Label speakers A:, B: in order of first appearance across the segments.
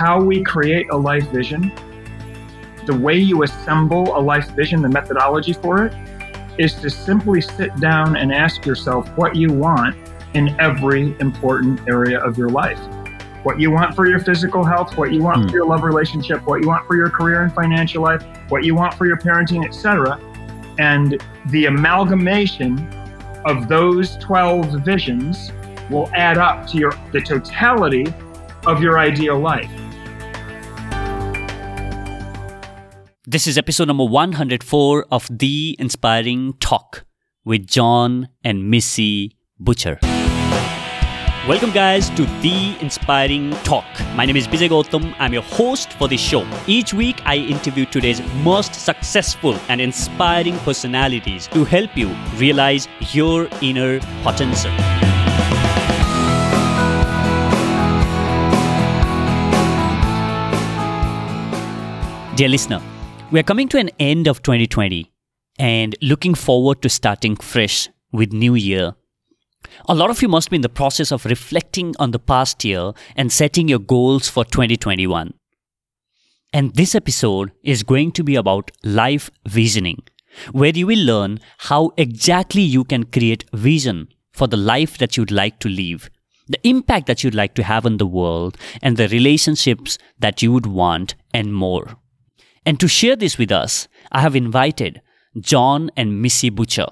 A: how we create a life vision, the way you assemble a life vision, the methodology for it, is to simply sit down and ask yourself what you want in every important area of your life. What you want for your physical health, what you want
B: Hmm.
A: for your love relationship, what you want for your career and financial life, what you want for your parenting, etc. And the amalgamation of those 12 visions will add up to your the totality of your ideal life.
B: This is episode number 104 of The Inspiring Talk with Jon and Missy Butcher. Welcome, guys, to The Inspiring Talk. My name is Vijay Gautam. I'm your host for this show. Each week, I interview today's most successful and inspiring personalities to help you realize your inner potential. Dear listener, we are coming to an end of 2020 and looking forward to starting fresh with new year. A lot of you must be in the process of reflecting on the past year and setting your goals for 2021. And this episode is going to be about life visioning, where you will learn how exactly you can create vision for the life that you'd like to live, the impact that you'd like to have on the world, and the relationships that you would want, and more. And to share this with us, I have invited Jon and Missy Butcher.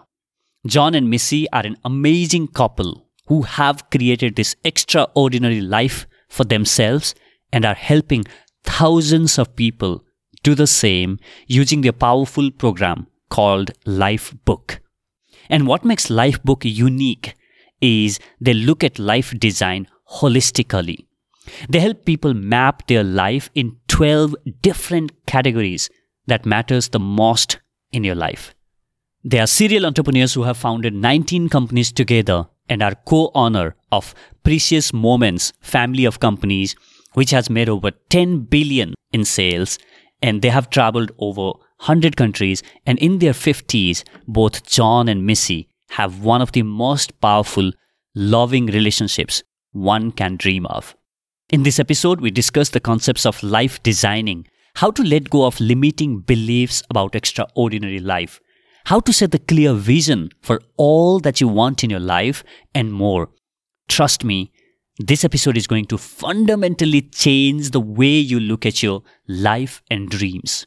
B: Jon and Missy are an amazing couple who have created this extraordinary life for themselves and are helping thousands of people do the same using their powerful program called Life Book. And what makes Lifebook unique is they look at life design holistically. They help people map their life in 12 different categories that matters the most in your life. They are serial entrepreneurs who have founded 19 companies together and are co-owner of Precious Moments family of companies which has made over 10 billion in sales and they have traveled over 100 countries and in their 50s both Jon and Missy have one of the most powerful loving relationships one can dream of. In this episode, we discuss the concepts of life designing, how to let go of limiting beliefs about extraordinary life, how to set the clear vision for all that you want in your life, and more. Trust me, this episode is going to fundamentally change the way you look at your life and dreams.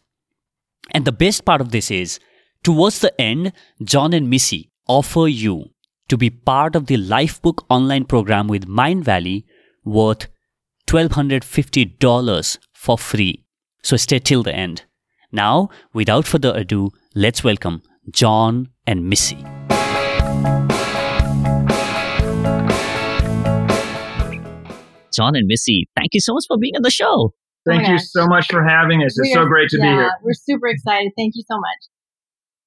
B: And the best part of this is, towards the end, Jon and Missy offer you to be part of the Lifebook online program with Mindvalley worth $1,250 for free. So stay till the end. Now, without further ado, let's welcome Jon and Missy. Jon and Missy, thank you so much for being on the show.
A: Thank
C: Oh
A: you
C: gosh.
A: so much for having us. It's
C: We
A: so
C: are-
A: great to be here.
C: We're super excited. Thank you so much.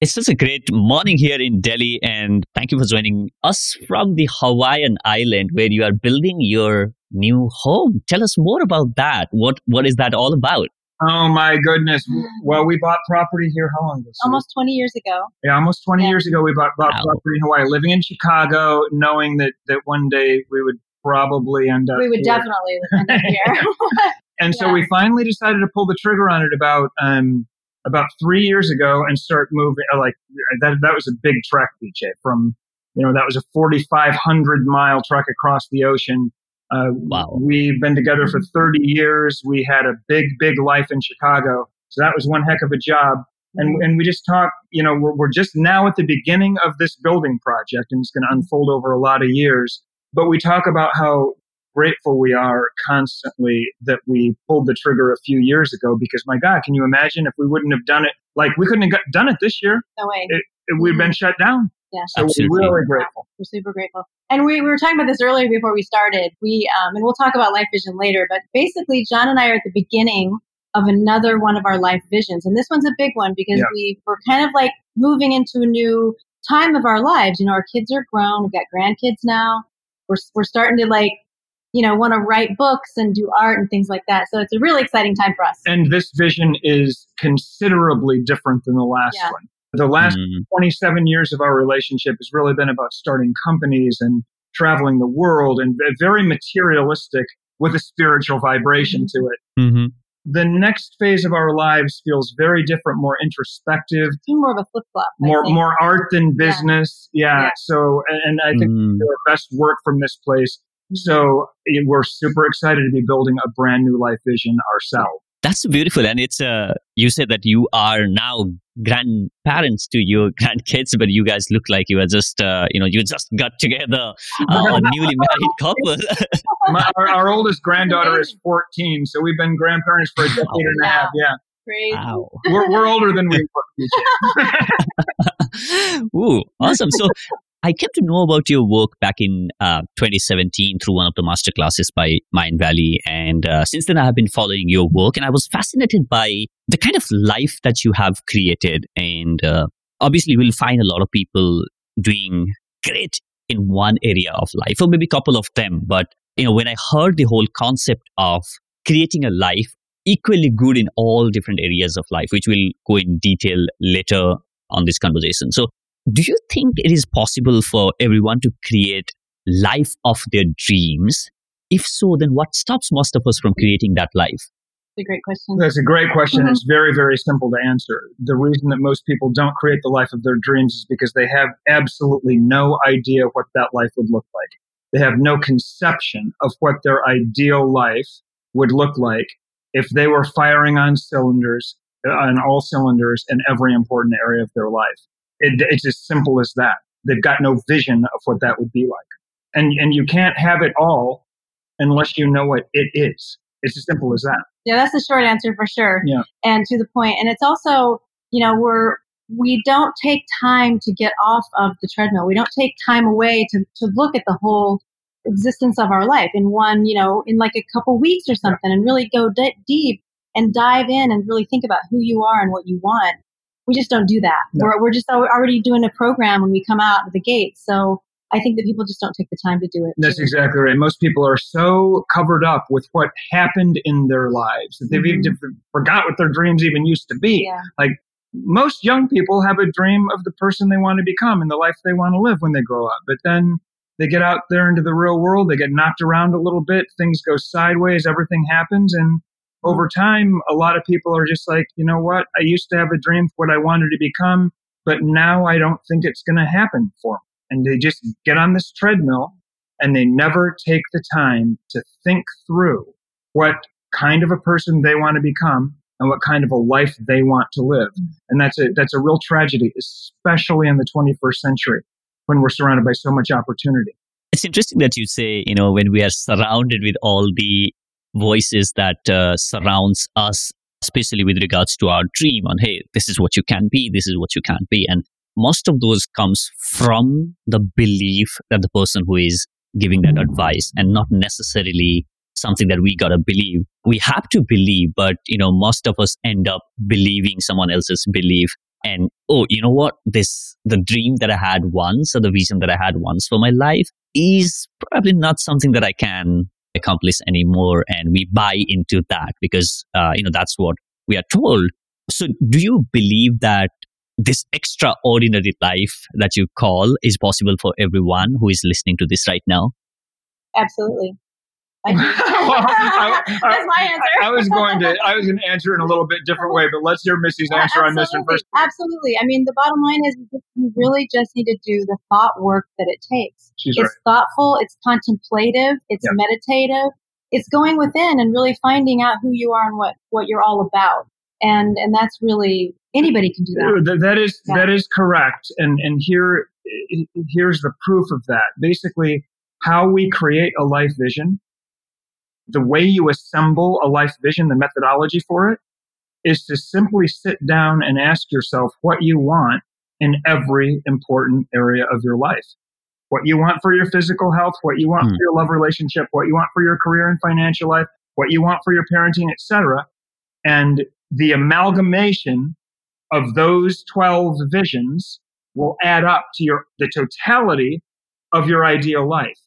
B: It's such a great morning here in Delhi, and thank you for joining us from the Hawaiian island where you are building your new home. Tell us more about that. What What is that all about?
A: Oh my goodness. Well, we bought property here. How long ago?
C: Almost 20 years ago.
A: Yeah, almost 20
C: Yeah.
A: years ago, we bought, bought
B: Wow.
A: property in Hawaii, living in Chicago, knowing that, that one day we would probably end up
C: we would
A: here.
C: definitely end up here.
A: And so we finally decided to pull the trigger on it about um, about three years ago and start moving. uh, Like that, that was a big trek, BJ. From you know that was a 4,500 mile trek across the ocean. Uh,
B: Wow.
A: We've been together for 30 years. We had a big, big life in Chicago, so that was one heck of a job. And mm-hmm. and we just talk. You know, we're we're just now at the beginning of this building project, and it's going to mm-hmm. unfold over a lot of years. But we talk about how grateful we are constantly that we pulled the trigger a few years ago because my god can you imagine if we wouldn't have done it like we couldn't have got, done it this year
C: no way.
A: it, it would have been mm-hmm. shut down
C: Yeah.
A: so
B: Absolutely.
A: we're really grateful
C: We're super grateful. And we, we were talking about this earlier before we started. We um, and we'll talk about life vision later, but basically Jon and I are at the beginning of another one of our life visions. And this one's a big one because
A: Yeah.
C: we we're kind of like moving into a new time of our lives. You know, our kids are grown, we've got grandkids now. We're we're starting to like, you know, want to write books and do art and things like that. So it's a really exciting time for us.
A: and this vision is considerably different than the last
C: Yeah.
A: one the last
B: Mm,
A: 27 years of our relationship has really been about starting companies and traveling the world and very materialistic with a spiritual vibration to it.
D: Mm-hmm.
A: The next phase of our lives feels very different, more introspective,
C: It's more of a flip flop.
A: more more art than business. Yeah.
C: Yeah.
A: So, and, and I think
D: Mm.
A: the best work from this place. So eh, we're super excited to be building a brand new life vision ourselves.
D: That's beautiful. And it's, uh, you said that you are now grandparents to your grandkids, but you guys look like you are just, uh, you know, you just got together, uh, a newly married couple.
A: My, our, our oldest granddaughter is 14, so we've been grandparents for a decade and a half. Yeah,
C: Crazy.
D: wow.
A: we're, we're older than we were.
D: Ooh, awesome. So I came to know about your work back in uh, 2017 through one of the master classes by Mindvalley. And uh, since then, I have been following your work and I was fascinated by the kind of life that you have created. And uh, obviously, we'll find a lot of people doing great in one area of life, or maybe a couple of them. But, you know, when I heard the whole concept of creating a life equally good in all different areas of life, which we'll go in detail later on this conversation. So, do you think it is possible for everyone to create life of their dreams? If so, then what stops most of us from creating that life?
C: That's a great question.
A: That's a great question.
C: Mhm.
A: It's very, very simple to answer. The reason that most people don't create the life of their dreams is because they have absolutely no idea what that life would look like. They have no conception of what their ideal life would look like if they were firing on cylinders, uh, on all cylinders in every important area of their life. It, it's as simple as that. They've got no vision of what that would be like. And, and you can't have it all unless you know what it is. It's as simple as that.
C: Yeah, that's the short answer for sure.
A: Yeah.
C: And to the point. And it's also, you know, we're we don't take time to get off of the treadmill. We don't take time away to, to look at the whole existence of our life in one, you know, in like a couple weeks or something and really go d- deep and dive in and really think about who you are and what you want. We just don't do that.
A: No.
C: We're, we're just already doing a program when we come out of the gate. So I think that people just don't take the time to do it.
A: That's exactly right. Most people are so covered up with what happened in their lives that they've
C: Mhm.
A: even forgot what their dreams even used to be.
C: Yeah.
A: Most young people have a dream of the person they want to become and the life they want to live when they grow up. But then they get out there into the real world, they get knocked around a little bit, things go sideways, everything happens. And over time, a lot of people are just like, you know what? I used to have a dream what I wanted to become, but now I don't think it's going to happen for me. And they just get on this treadmill and they never take the time to think through what kind of a person they want to become and what kind of a life they want to live. And that's a that's a real tragedy, especially in the 21st century when we're surrounded by so much opportunity.
D: It's interesting that you say, you know, when we are surrounded with all the voices that uh, surrounds us, especially with regards to our dream on, hey, this is what you can be, this is what you can't be. And most of those comes from the belief that the person who is giving that advice and not necessarily something that we gotta believe. We have to believe, but you know, most of us end up believing someone else's belief. And oh, you know what? This the dream that I had once or the vision that I had once for my life is probably not something that I can accomplish anymore. And we buy into that because uh, you know that's what we are told. So, do you believe that this extraordinary life that you call is possible for everyone who is listening to this right now?
C: Absolutely. I.
A: Well, I- I-
C: That's my answer.
A: I was going to I was going to answer in a little bit different way, but let's hear Missy's answer on this one
C: absolutely.
A: first.
C: Absolutely. I mean, the bottom line is you really just need to do the thought work that it takes.
A: She's
C: it's
A: right.
C: thoughtful, it's contemplative, it's
A: Yep.
C: meditative, it's going within and really finding out who you are and what, what you're all about. And and that's really anybody can do that.
A: That is
C: Yeah.
A: that is correct, and and here here's the proof of that. Basically, how we create a life vision, the way you assemble a life vision, the methodology for it, is to simply sit down and ask yourself what you want in every important area of your life. What you want for your physical health, what you want
D: Hmm.
A: for your love relationship, what you want for your career and financial life, what you want for your parenting, etc. And the amalgamation of those 12 visions will add up to your the totality of your ideal life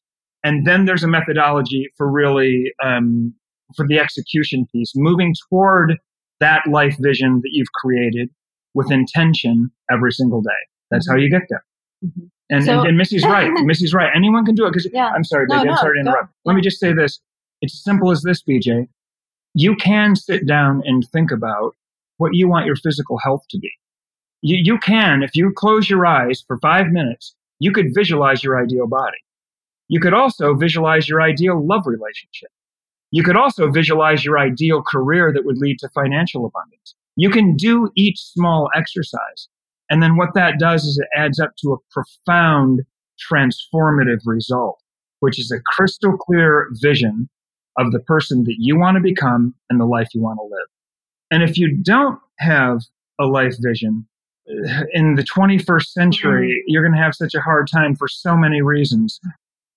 A: and then there's a methodology for really um, for the execution piece moving toward that life vision that you've created with intention every single day that's how you get there
C: Mhm.
A: and,
C: So-
A: and, and missy's right missy's right anyone can do it because
C: Yeah.
A: i'm sorry
C: No,
A: Becky, i'm
C: no,
A: sorry to interrupt let me just say this It's as simple as this, BJ. You can sit down and think about what you want your physical health to be. You, you can, if you close your eyes for five minutes, you could visualize your ideal body. You could also visualize your ideal love relationship. You could also visualize your ideal career that would lead to financial abundance. You can do each small exercise. And then what that does is it adds up to a profound transformative result, which is a crystal clear vision of the person that you want to become and the life you want to live. And if you don't have a life vision in the 21st century, mm-hmm. you're going to have such a hard time for so many reasons.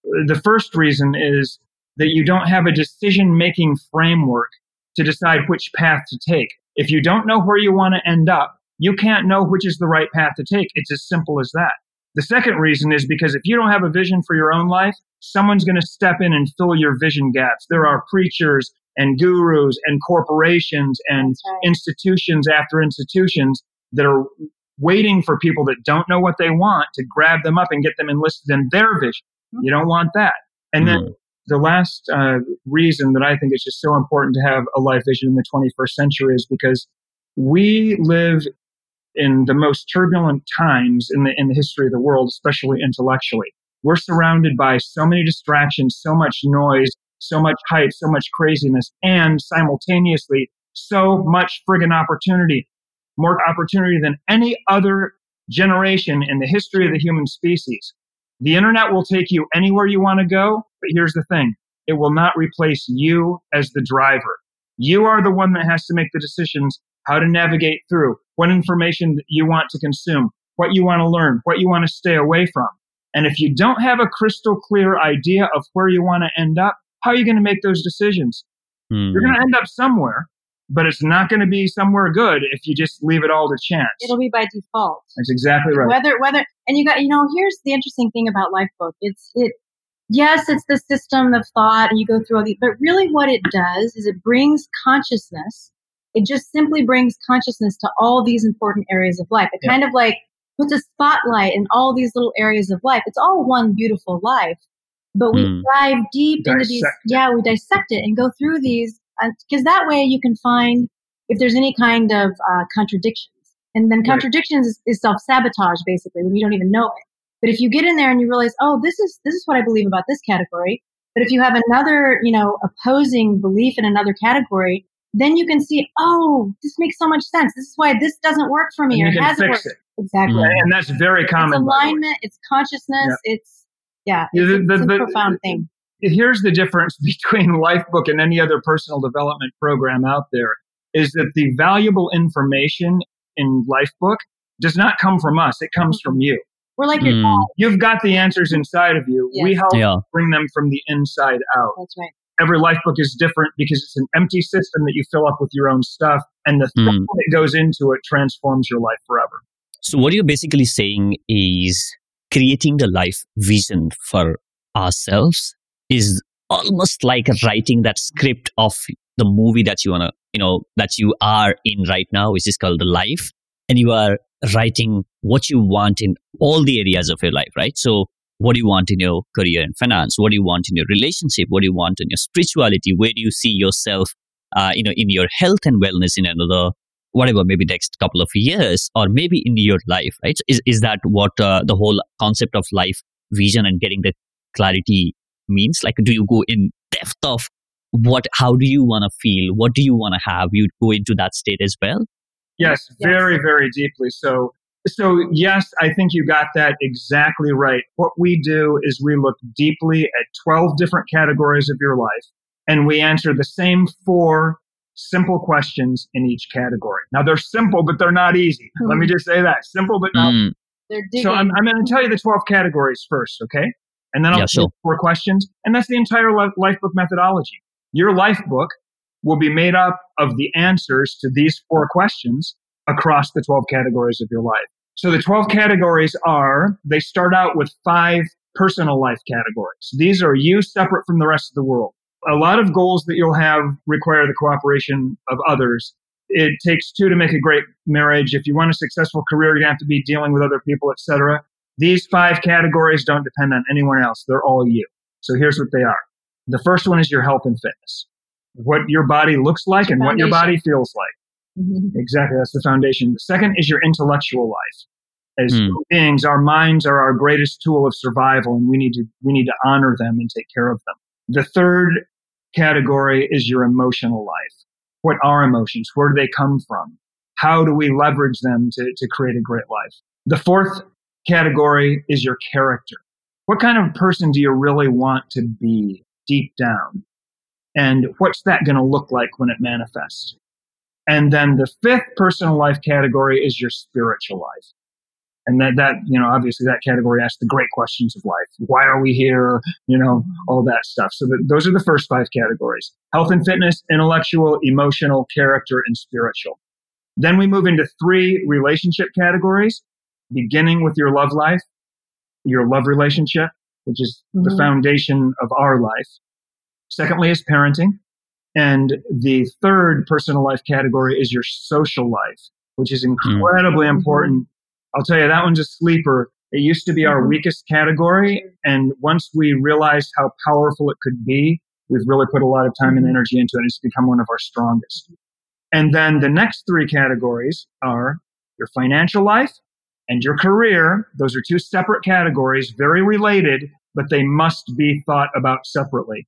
A: The first reason is that you don't have a decision making framework to decide which path to take. If you don't know where you want to end up, you can't know which is the right path to take. It's as simple as that. The second reason is because if you don't have a vision for your own life, someone's going to step in and fill your vision gaps. There are preachers and gurus and corporations and right. institutions after institutions that are waiting for people that don't know what they want to grab them up and get them enlisted in their vision. You don't want that. And mm-hmm. then the last uh, reason that I think it's just so important to have a life vision in the 21st century is because we live in the most turbulent times in the in the history of the world, especially intellectually. We're surrounded by so many distractions, so much noise, so much hype, so much craziness, and simultaneously so much friggin' opportunity, more opportunity than any other generation in the history of the human species. The internet will take you anywhere you want to go, but here's the thing. It will not replace you as the driver. You are the one that has to make the decisions how to navigate through, what information you want to consume, what you want to learn, what you want to stay away from. And if you don't have a crystal clear idea of where you want to end up, how are you going to make those decisions? Mm. You're going to end up somewhere, but it's not going to be somewhere good if you just leave it all to chance.
C: It'll be by default.
A: That's exactly right.
C: Whether whether and you got you know here's the interesting thing about Lifebook. It's it yes, it's the system of thought and you go through all these, but really what it does is it brings consciousness. It just simply brings consciousness to all these important areas of life. It yeah. kind of like puts a spotlight in all these little areas of life. It's all one beautiful life, but we mm. dive deep dissect into these. It. Yeah, we dissect it and go through these because uh, that way you can find if there's any kind of uh, contradictions. And then contradictions right. is, is self sabotage basically when you don't even know it. But if you get in there and you realize, oh, this is this is what I believe about this category. But if you have another, you know, opposing belief in another category, then you can see, oh, this makes so much sense. This is why this doesn't work for me
A: and
C: or hasn't worked.
A: It.
C: Exactly.
A: And that's very common.
C: It's alignment, it's consciousness, yeah. it's, yeah, it's, the, the, it's a the, profound thing.
A: Here's the difference between Lifebook and any other personal development program out there is that the valuable information in Lifebook does not come from us. It comes from you.
C: We're like your mm.
A: You've got the answers inside of you. Yes. We help yeah. bring them from the inside out.
C: That's right.
A: Every life book is different because it's an empty system that you fill up with your own stuff, and the mm. thing that goes into it transforms your life forever.
B: So, what you're basically saying is creating the life vision for ourselves is almost like writing that script of the movie that you want to, you know, that you are in right now, which is called the life. And you are writing what you want in all the areas of your life, right? So, what do you want in your career and finance? What do you want in your relationship? What do you want in your spirituality? Where do you see yourself, uh, you know, in your health and wellness in another whatever, maybe next couple of years or maybe in your life, right? So is, is that what uh, the whole concept of life vision and getting the clarity means? Like, do you go in depth of what, how do you want to feel? What do you want to have? You go into that state as well?
A: Yes, very, yes. very deeply. So, so yes, I think you got that exactly right. What we do is we look deeply at 12 different categories of your life and we answer the same four simple questions in each category. Now they're simple, but they're not easy. Mm. Let me hmm. just say that simple, but not. Mm. So I'm, I'm going to tell you the 12 categories first, okay? And then I'll yeah, sure. four questions. And that's the entire life, Lifebook methodology. Your life book will be made up of the answers to these four questions across the 12 categories of your life. So the 12 categories are, they start out with five personal life categories. These are you separate from the rest of the world a lot of goals that you'll have require the cooperation of others. It takes two to make a great marriage. If you want a successful career, you have to be dealing with other people, etc. These five categories don't depend on anyone else. They're all you. So here's what they are. The first one is your health and fitness. What your body looks like and what your body feels like. Mm-hmm. Exactly. That's the foundation. The second is your intellectual life. As mm. beings, our minds are our greatest tool of survival and we need to, we need to honor them and take care of them. The third category is your emotional life. What are emotions? Where do they come from? How do we leverage them to, to create a great life? The fourth category is your character. What kind of person do you really want to be deep down? And what's that going to look like when it manifests? And then the fifth personal life category is your spiritual life. And that, that, you know, obviously that category asks the great questions of life. Why are we here? You know, all that stuff. So the, those are the first five categories. Health and fitness, intellectual, emotional, character, and spiritual. Then we move into three relationship categories, beginning with your love life, your love relationship, which is mm-hmm. the foundation of our life. Secondly is parenting. And the third personal life category is your social life, which is incredibly mm-hmm. important. I'll tell you, that one's a sleeper. It used to be our mm-hmm. weakest category. And once we realized how powerful it could be, we've really put a lot of time and mm-hmm. energy into it. It's become one of our strongest. And then the next three categories are your financial life and your career. Those are two separate categories, very related, but they must be thought about separately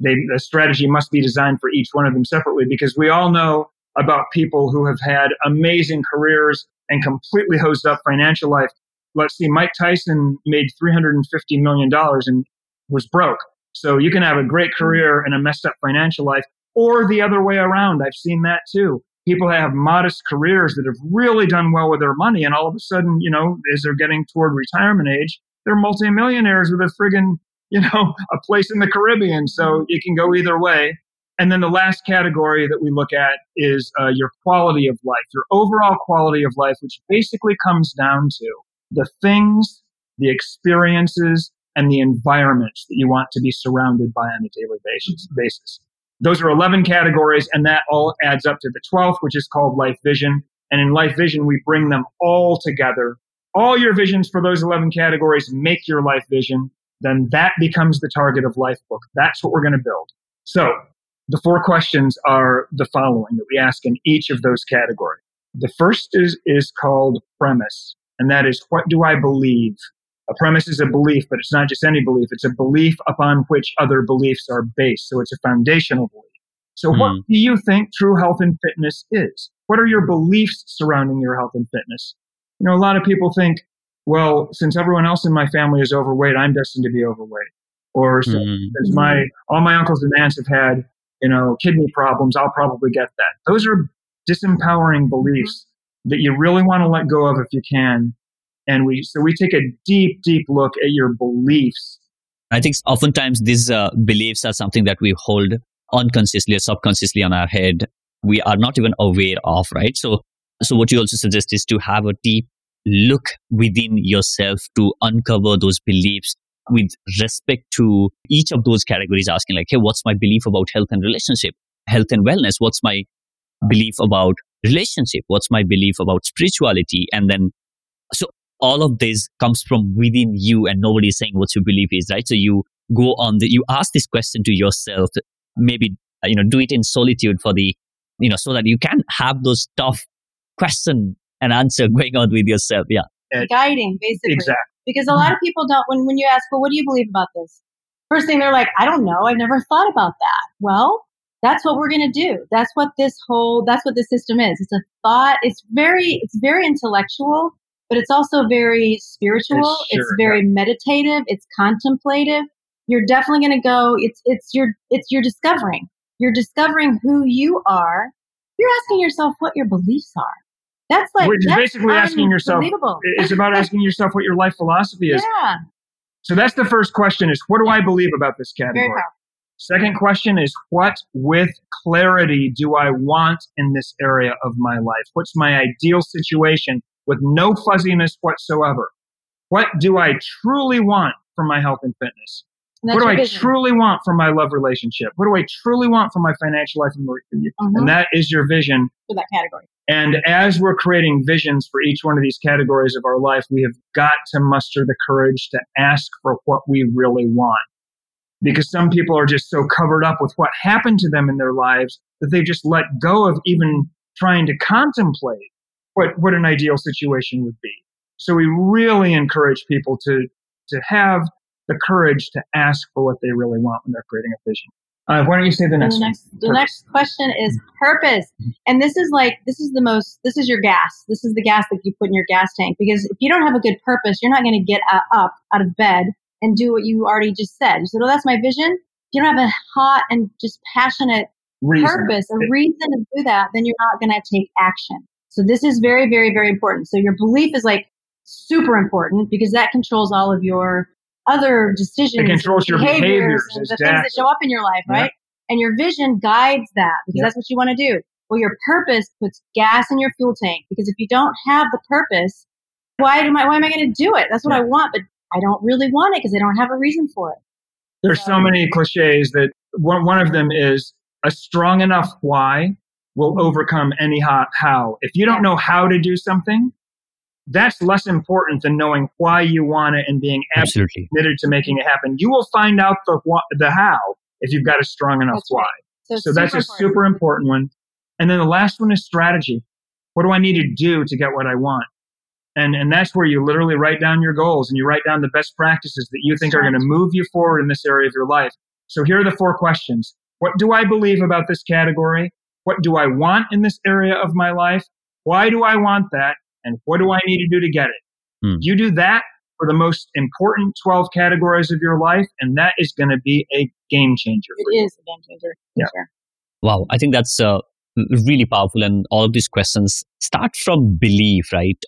A: they, the strategy must be designed for each one of them separately because we all know about people who have had amazing careers and completely hosed up financial life. Let's see, Mike Tyson made $350 million and was broke. So you can have a great career and a messed up financial life or the other way around. I've seen that too. People have modest careers that have really done well with their money and all of a sudden, you know, as they're getting toward retirement age, they're multimillionaires with a friggin' you know, a place in the Caribbean. So it can go either way. And then the last category that we look at is uh, your quality of life, your overall quality of life, which basically comes down to the things, the experiences, and the environments that you want to be surrounded by on a daily basis. basis. Those are 11 categories, and that all adds up to the 12th, which is called life vision. And in life vision, we bring them all together. All your visions for those 11 categories make your life vision then that becomes the target of life book. That's what we're going to build. So the four questions are the following that we ask in each of those categories. The first is, is called premise, and that is what do I believe? A premise is a belief, but it's not just any belief. It's a belief upon which other beliefs are based. So it's a foundational belief. So mm. what do you think true health and fitness is? What are your beliefs surrounding your health and fitness? You know, a lot of people think well, since everyone else in my family is overweight, I'm destined to be overweight. Or mm-hmm. since my all my uncles and aunts have had, you know, kidney problems, I'll probably get that. Those are disempowering beliefs that you really want to let go of if you can. And we so we take a deep, deep look at your beliefs.
B: I think oftentimes these uh, beliefs are something that we hold unconsciously or subconsciously on our head. We are not even aware of, right? So, so what you also suggest is to have a deep look within yourself to uncover those beliefs with respect to each of those categories asking like hey what's my belief about health and relationship health and wellness what's my belief about relationship what's my belief about spirituality and then so all of this comes from within you and nobody's saying what your belief is right so you go on the you ask this question to yourself maybe you know do it in solitude for the you know so that you can have those tough question and answer going on with yourself. Yeah.
C: Guiding, basically.
A: Exactly.
C: Because a lot of mm-hmm. people don't, when, when you ask, well, what do you believe about this? First thing they're like, I don't know. I've never thought about that. Well, that's what we're going to do. That's what this whole, that's what the system is. It's a thought. It's very, it's very intellectual, but it's also very spiritual. It's, sure, it's very yeah. meditative. It's contemplative. You're definitely going to go, it's, it's your, it's your discovering. You're discovering who you are. You're asking yourself what your beliefs are. That's like
A: which is basically asking yourself. It's about asking yourself what your life philosophy is.
C: Yeah.
A: So that's the first question: is what do I believe about this category? Second question is what, with clarity, do I want in this area of my life? What's my ideal situation with no fuzziness whatsoever? What do I truly want for my health and fitness? And what do I vision. truly want from my love relationship? What do I truly want from my financial life? And, mm-hmm. and that is your vision
C: for that category.
A: And as we're creating visions for each one of these categories of our life, we have got to muster the courage to ask for what we really want. because some people are just so covered up with what happened to them in their lives that they just let go of even trying to contemplate what, what an ideal situation would be. So we really encourage people to, to have the courage to ask for what they really want when they're creating a vision. Uh, why don't you say the next?
C: the next, one? the next question is purpose, and this is like this is the most. This is your gas. This is the gas that you put in your gas tank. Because if you don't have a good purpose, you're not going to get up out of bed and do what you already just said. You said, "Oh, that's my vision." If you don't have a hot and just passionate reason. purpose, a reason to do that, then you're not going to take action. So this is very, very, very important. So your belief is like super important because that controls all of your other decisions.
A: It controls your behaviors, behaviors
C: and the things that show up in your life, right? And your vision guides that because that's what you want to do. Well, your purpose puts gas in your fuel tank because if you don't have the purpose, why am I, why am I going to do it? That's what. I want, but I don't really want it because I don't have a reason for it.
A: There's so, so many cliches that one, one of them is a strong enough why will overcome any how. how. If you don't know how to do something, that's less important than knowing why you want it and being absolutely committed to making it happen. You will find out the the how if you've got a strong enough that's why. Right. So, so that's a important. super important one. And then the last one is strategy. What do I need to do to get what I want? And and that's where you literally write down your goals and you write down the best practices that you think are going to move you forward in this area of your life. So here are the four questions. What do I believe about this category? What do I want in this area of my life? Why do I want that? and what do I need to do to get it? Hmm. You do that for the most important 12 categories of your life, and that is going to be a game changer.
C: It is a game changer.
A: Yeah.
C: Sure.
D: Wow. I think that's uh, really powerful. And all of these questions start from belief, right?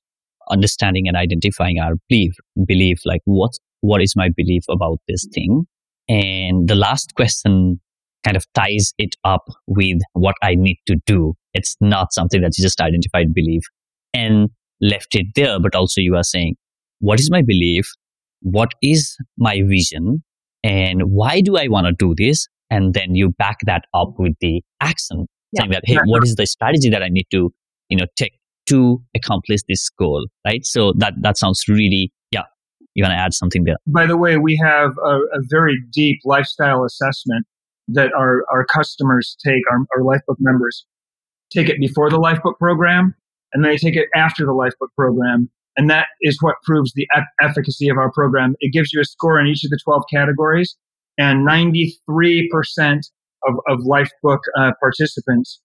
D: Understanding and identifying our belief, belief, like what, what is my belief about this thing? And the last question kind of ties it up with what I need to do. It's not something that you just identified belief. And left it there, but also you are saying, what is my belief? What is my vision? And why do I want to do this? And then you back that up with the action, yeah. saying that, hey, what is the strategy that I need to, you know, take to accomplish this goal, right? So that, that sounds really, yeah, you want to add something there?
A: By the way, we have a, a very deep lifestyle assessment that our, our customers take, our, our Lifebook members take it before the Lifebook program and they take it after the Lifebook program. And that is what proves the efficacy of our program. It gives you a score in each of the 12 categories, and 93% of, of Lifebook uh, participants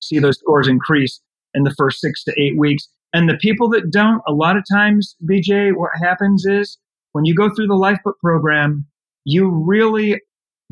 A: see those scores increase in the first six to eight weeks. And the people that don't, a lot of times, BJ, what happens is when you go through the Lifebook program, you really,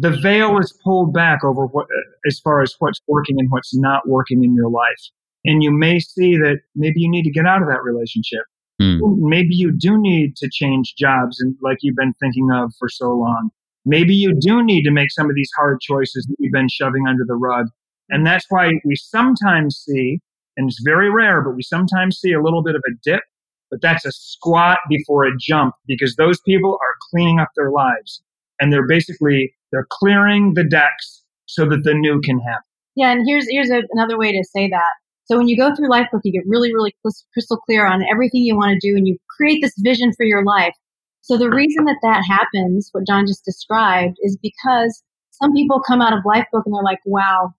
A: the veil is pulled back over what, as far as what's working and what's not working in your life. And you may see that maybe you need to get out of that relationship. Mm. Maybe you do need to change jobs and like you've been thinking of for so long. Maybe you do need to make some of these hard choices that you've been shoving under the rug. And that's why we sometimes see, and it's very rare, but we sometimes see a little bit of a dip, but that's a squat before a jump because those people are cleaning up their lives and they're basically, they're clearing the decks so that the new can happen.
C: Yeah. And here's, here's a, another way to say that. So when you go through Lifebook, you get really, really crystal clear on everything you want to do and you create this vision for your life. So the reason that that happens, what Jon just described, is because some people come out of Lifebook and they're like, wow,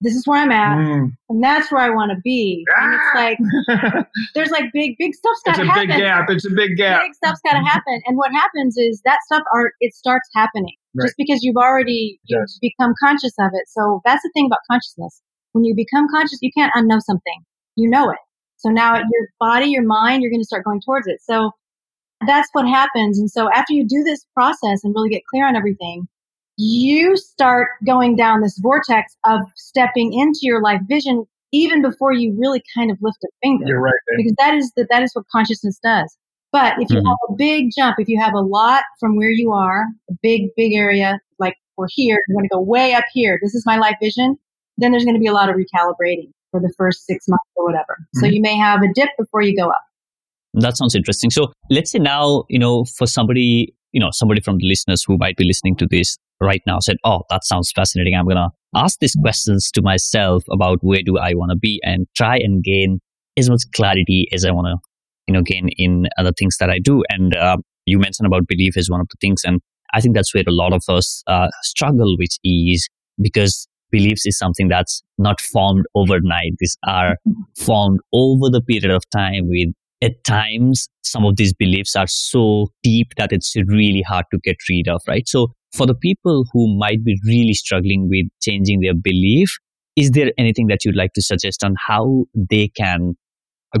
C: this is where I'm at, mm. and that's where I want to be. Ah! And it's ah! like there's like big, big stuff's got to happen.
A: It's a big gap. It's a big gap.
C: Big stuff's got to happen. And what happens is that stuff are it starts happening right. just because you've already you've yes. become conscious of it. So that's the thing about consciousness. When you become conscious, you can't unknow something. You know it. So now your body, your mind, you're going to start going towards it. So that's what happens. And so after you do this process and really get clear on everything, you start going down this vortex of stepping into your life vision even before you really kind of lift a finger.
A: You're right.
C: Because that is the, that is what consciousness does. But if you mm-hmm. have a big jump, if you have a lot from where you are, a big, big area, like we're here, you want to go way up here. This is my life vision then there's going to be a lot of recalibrating for the first six months or whatever. Mm-hmm. So you may have a dip before you go up.
D: That sounds interesting. So let's say now, you know, for somebody, you know, somebody from the listeners who might be listening to this right now said, Oh, that sounds fascinating. I'm going to ask these questions to myself about where do I want to be and try and gain as much clarity as I want to, you know, gain in other things that I do. And uh, you mentioned about belief is one of the things. And I think that's where a lot of us uh, struggle with ease because beliefs is something that's not formed overnight. These are formed over the period of time with at times some of these beliefs are so deep that it's really hard to get rid of, right? So for the people who might be really struggling with changing their belief, is there anything that you'd like to suggest on how they can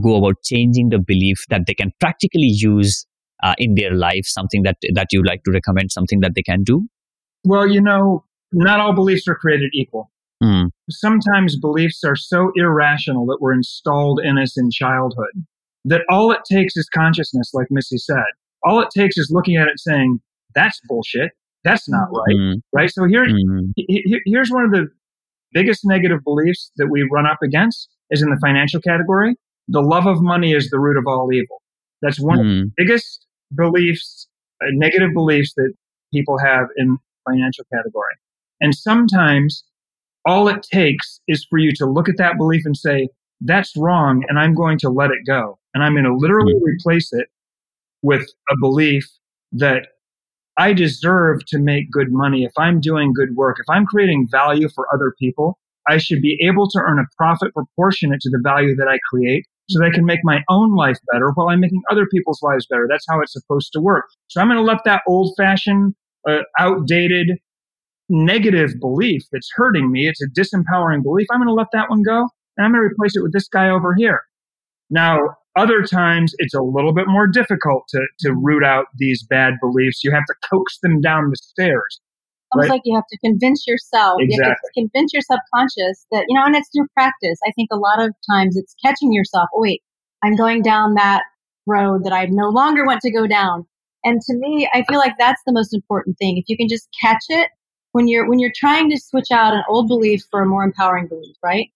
D: go about changing the belief that they can practically use uh, in their life? Something that that you'd like to recommend, something that they can do?
A: Well, you know, not all beliefs are created equal. Mm. Sometimes beliefs are so irrational that were installed in us in childhood that all it takes is consciousness, like Missy said. All it takes is looking at it saying, that's bullshit. That's not right. Mm. Right. So here, mm. here's one of the biggest negative beliefs that we run up against is in the financial category. The love of money is the root of all evil. That's one of the biggest beliefs, uh, negative beliefs that people have in financial category. And sometimes all it takes is for you to look at that belief and say, that's wrong, and I'm going to let it go. And I'm going to literally mm-hmm. replace it with a belief that I deserve to make good money. If I'm doing good work, if I'm creating value for other people, I should be able to earn a profit proportionate to the value that I create so that I can make my own life better while I'm making other people's lives better. That's how it's supposed to work. So I'm going to let that old fashioned, uh, outdated, negative belief that's hurting me. It's a disempowering belief. I'm going to let that one go and I'm going to replace it with this guy over here. Now, other times it's a little bit more difficult to, to root out these bad beliefs. You have to coax them down the stairs.
C: Almost right? like you have to convince yourself. Exactly. You have to convince your subconscious that, you know, and it's through practice. I think a lot of times it's catching yourself. Oh, wait, I'm going down that road that I no longer want to go down. And to me, I feel like that's the most important thing. If you can just catch it when you're when you're trying to switch out an old belief for a more empowering belief, right?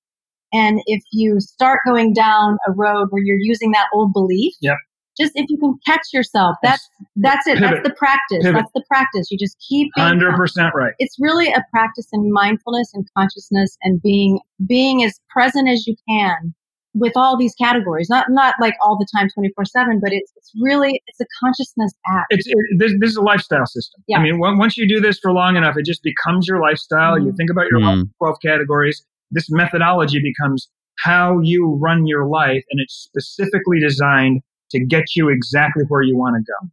C: And if you start going down a road where you're using that old belief,
A: yep.
C: just if you can catch yourself, that's that's it. Pivot. That's the practice. Pivot. That's the practice. You just keep
A: hundred percent right.
C: It's really a practice in mindfulness and consciousness and being being as present as you can with all these categories not not like all the time 24 7 but it's it's really it's a consciousness act
A: it's it, this, this is a lifestyle system yeah. i mean once you do this for long enough it just becomes your lifestyle mm-hmm. you think about your mm-hmm. 12 categories this methodology becomes how you run your life and it's specifically designed to get you exactly where you want to go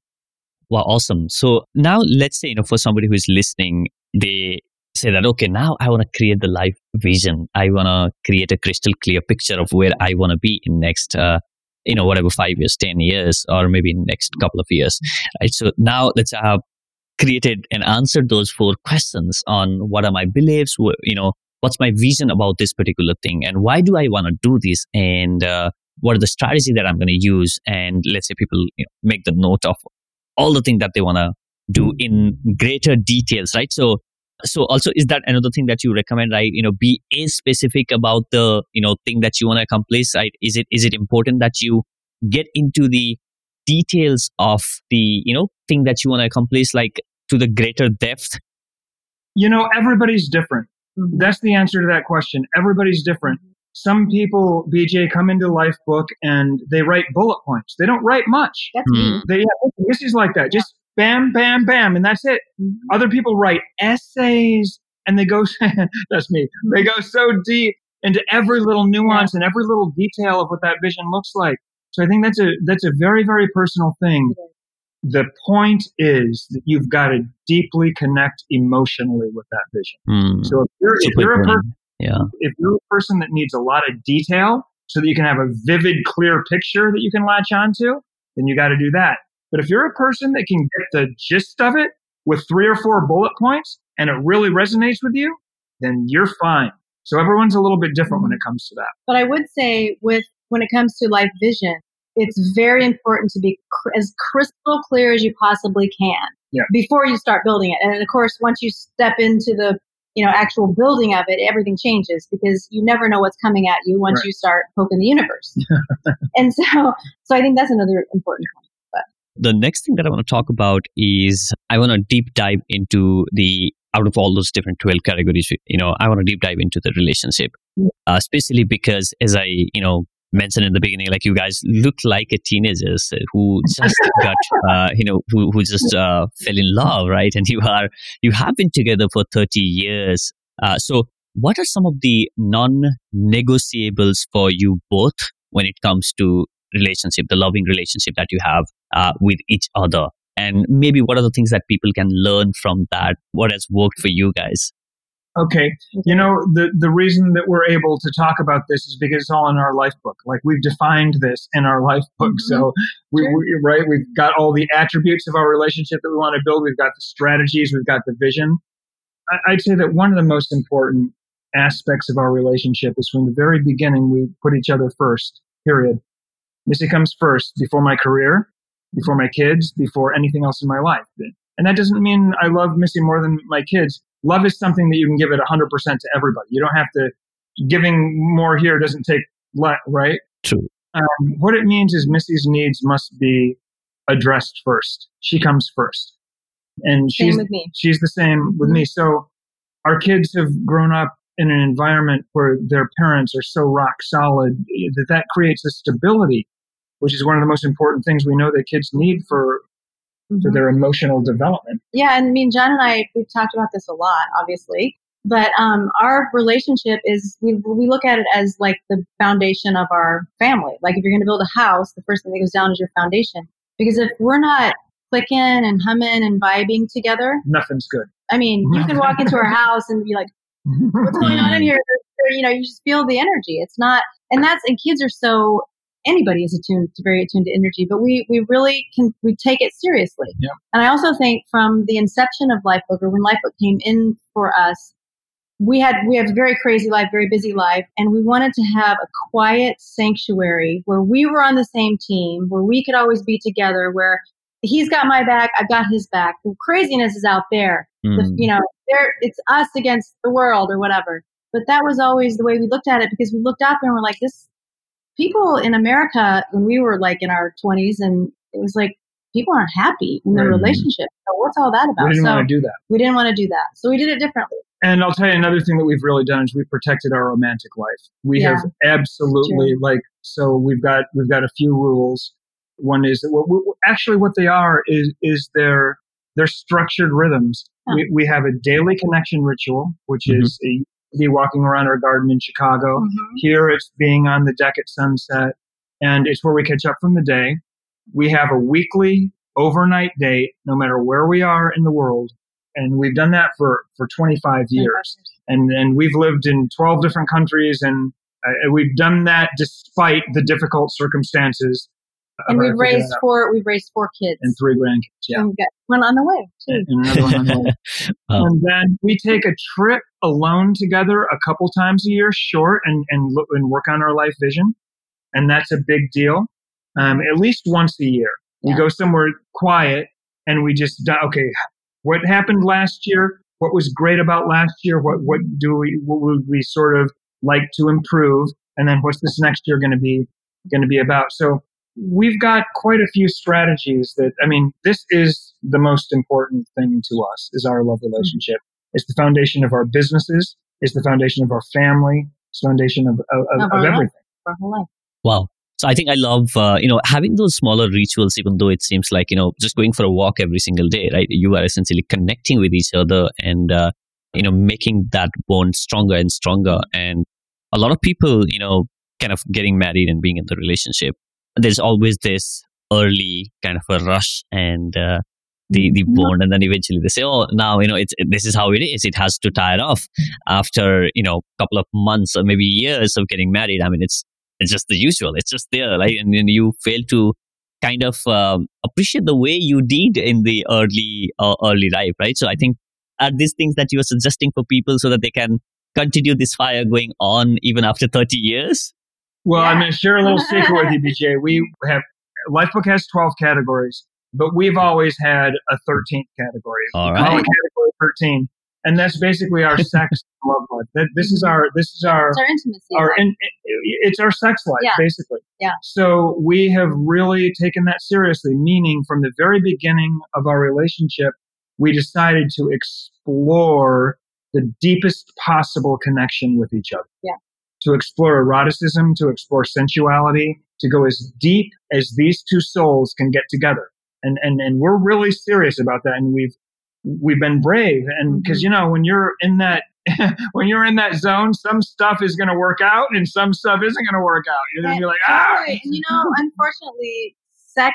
D: wow awesome so now let's say you know for somebody who is listening they say that, okay, now I want to create the life vision. I want to create a crystal clear picture of where I want to be in next, uh, you know, whatever, five years, 10 years, or maybe next couple of years. Right. So now let's have created and answered those four questions on what are my beliefs, you know, what's my vision about this particular thing and why do I want to do this and, uh, what are the strategy that I'm going to use? And let's say people you know, make the note of all the things that they want to do in greater details, right? So so also is that another thing that you recommend right you know be as specific about the you know thing that you want to accomplish right is it is it important that you get into the details of the you know thing that you want to accomplish like to the greater depth
A: you know everybody's different. That's the answer to that question everybody's different some people bj come into lifebook and they write bullet points they don't write much
C: that's mm.
A: they yeah, this is like that just bam, bam, bam, and that's it. Mm-hmm. Other people write essays and they go, that's me, they go so deep into every little nuance and every little detail of what that vision looks like. So I think that's a, that's a very, very personal thing. The point is that you've got to deeply connect emotionally with that vision. Mm. So if you're, if you're a person, yeah. if you're a person that needs a lot of detail so that you can have a vivid, clear picture that you can latch onto, then you got to do that. But if you're a person that can get the gist of it with three or four bullet points and it really resonates with you, then you're fine. So everyone's a little bit different when it comes to that.
C: But I would say with when it comes to life vision, it's very important to be cr- as crystal clear as you possibly can
A: yeah.
C: before you start building it. And of course, once you step into the you know actual building of it, everything changes because you never know what's coming at you once right. you start poking the universe. and so, so I think that's another important point
D: the next thing that I want to talk about is I want to deep dive into the out of all those different 12 categories you know i want to deep dive into the relationship uh, especially because as i you know mentioned in the beginning, like you guys look like a teenagers who just got, uh, you know, who, who just uh, fell in love, right? And you are, you have been together for 30 years. Uh, so what are some of the non-negotiables for you both when it comes to relationship, the loving relationship that you have uh, with each other? And maybe what are the things that people can learn from that? What has worked for you guys?
A: Okay. You know, the, the reason that we're able to talk about this is because it's all in our life book. Like we've defined this in our life book. Mm-hmm. So we, sure. we, right, we've got all the attributes of our relationship that we want to build. We've got the strategies. We've got the vision. I, I'd say that one of the most important aspects of our relationship is from the very beginning, we put each other first, period. Missy comes first before my career, before my kids, before anything else in my life. And that doesn't mean I love Missy more than my kids love is something that you can give it 100% to everybody. You don't have to, giving more here doesn't take, less, right?
D: True.
A: Um, what it means is Missy's needs must be addressed first. She comes first. And she's, she's the same mm-hmm. with me. So our kids have grown up in an environment where their parents are so rock solid that that creates a stability, which is one of the most important things we know that kids need for mm-hmm. for their emotional development.
C: Yeah, and I mean, Jon and I we've talked about this a lot, obviously, but um, our relationship is we we look at it as like the foundation of our family. Like if you're going to build a house, the first thing that goes down is your foundation. Because if we're not clicking and humming and vibing together,
A: nothing's good.
C: I mean, you can walk into our house and be like, "What's going on in here?" You know, you just feel the energy. It's not, and that's and kids are so anybody is attuned to very attuned to energy, but we we really can we take it seriously.
A: Yeah.
C: And I also think from the inception of Lifebook or when Lifebook came in for us, we had we have a very crazy life, very busy life, and we wanted to have a quiet sanctuary where we were on the same team, where we could always be together, where he's got my back, I've got his back. The craziness is out there. Mm. The, you know, there it's us against the world or whatever. But that was always the way we looked at it because we looked out there and we're like, this people in America, when we were like in our 20s, and it was like people aren't happy in their mm-hmm. relationship. So what's all that about?
A: We didn't
C: so
A: want to do that.
C: We didn't want to do that. So we did it differently.
A: And I'll tell you another thing that we've really done is we've protected our romantic life. We yeah. have absolutely like so we've got we've got a few rules. One is that what, actually what they are is is their their structured rhythms. Huh. We, we have a daily connection ritual, which mm-hmm. is a be walking around our garden in Chicago. Mm-hmm. Here it's being on the deck at sunset, and it's where we catch up from the day. We have a weekly overnight date, no matter where we are in the world, and we've done that for for 25 years. And and we've lived in 12 different countries, and uh, we've done that despite the difficult circumstances
C: and we've raised four. We've raised four kids
A: and three grandkids. Yeah,
C: and we've got one on the way too.
A: And another one on the way. oh. And then we take a trip alone together a couple times a year, short, and and look and work on our life vision, and that's a big deal. Um, at least once a year, we go somewhere quiet, and we just okay. What happened last year? What was great about last year? What what do we what would we sort of like to improve? And then what's this next year going to be going to be about? So we've got quite a few strategies that, I mean, this is the most important thing to us is our love relationship. It's the foundation of our businesses. It's the foundation of our family. It's the foundation of, of, of, of everything.
D: Wow. So I think I love, uh, you know, having those smaller rituals, even though it seems like, you know, just going for a walk every single day, right? You are essentially connecting with each other and, uh, you know, making that bond stronger and stronger. And a lot of people, you know, kind of getting married and being in the relationship there's always this early kind of a rush and uh, the the mm-hmm. bond and then eventually they say oh now you know it's this is how it is. It has to tire off after you know a couple of months or maybe years of getting married. I mean it's it's just the usual. It's just there right and then you fail to kind of um, appreciate the way you did in the early uh, early life right? So i think are these things that you are suggesting for people so that they can continue this fire going on even after 30 years
A: well, yeah. I'm going to share a little secret with you, BJ. We have Lifebook has 12 categories, but we've always had a 13th category.
D: All right.
A: category 13. And that's basically our sex love life. That, this is our this is our
C: it's our intimacy.
A: Our in, it's our sex life,
C: yeah.
A: basically.
C: Yeah.
A: So we have really taken that seriously. Meaning, from the very beginning of our relationship, we decided to explore the deepest possible connection with each other.
C: Yeah
A: to explore eroticism, to explore sensuality, to go as deep as these two souls can get together. And, and, and we're really serious about that. And we've, we've been brave. And because, mm-hmm. you know, when you're in that, when you're in that zone, some stuff is going to work out and some stuff isn't going to work out. You're going to be like, ah.
C: And you know, unfortunately, sex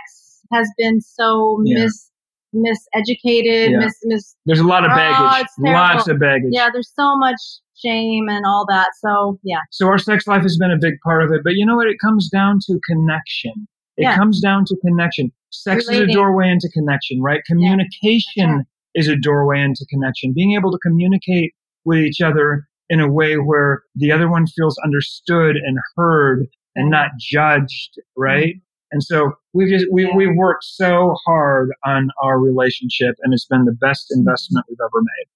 C: has been so yeah. mis miseducated, yeah. mis, mis
A: There's a lot of baggage. Oh, Lots of baggage.
C: Yeah, there's so much shame and all that. So yeah.
A: So our sex life has been a big part of it. But you know what? It comes down to connection. It yeah. comes down to connection. Sex Relating. is a doorway into connection, right? Communication yeah. is a doorway into connection. Being able to communicate with each other in a way where the other one feels understood and heard and not judged, right? Mm-hmm. And so we've just, we, yeah. we've worked so hard on our relationship and it's been the best investment we've ever made.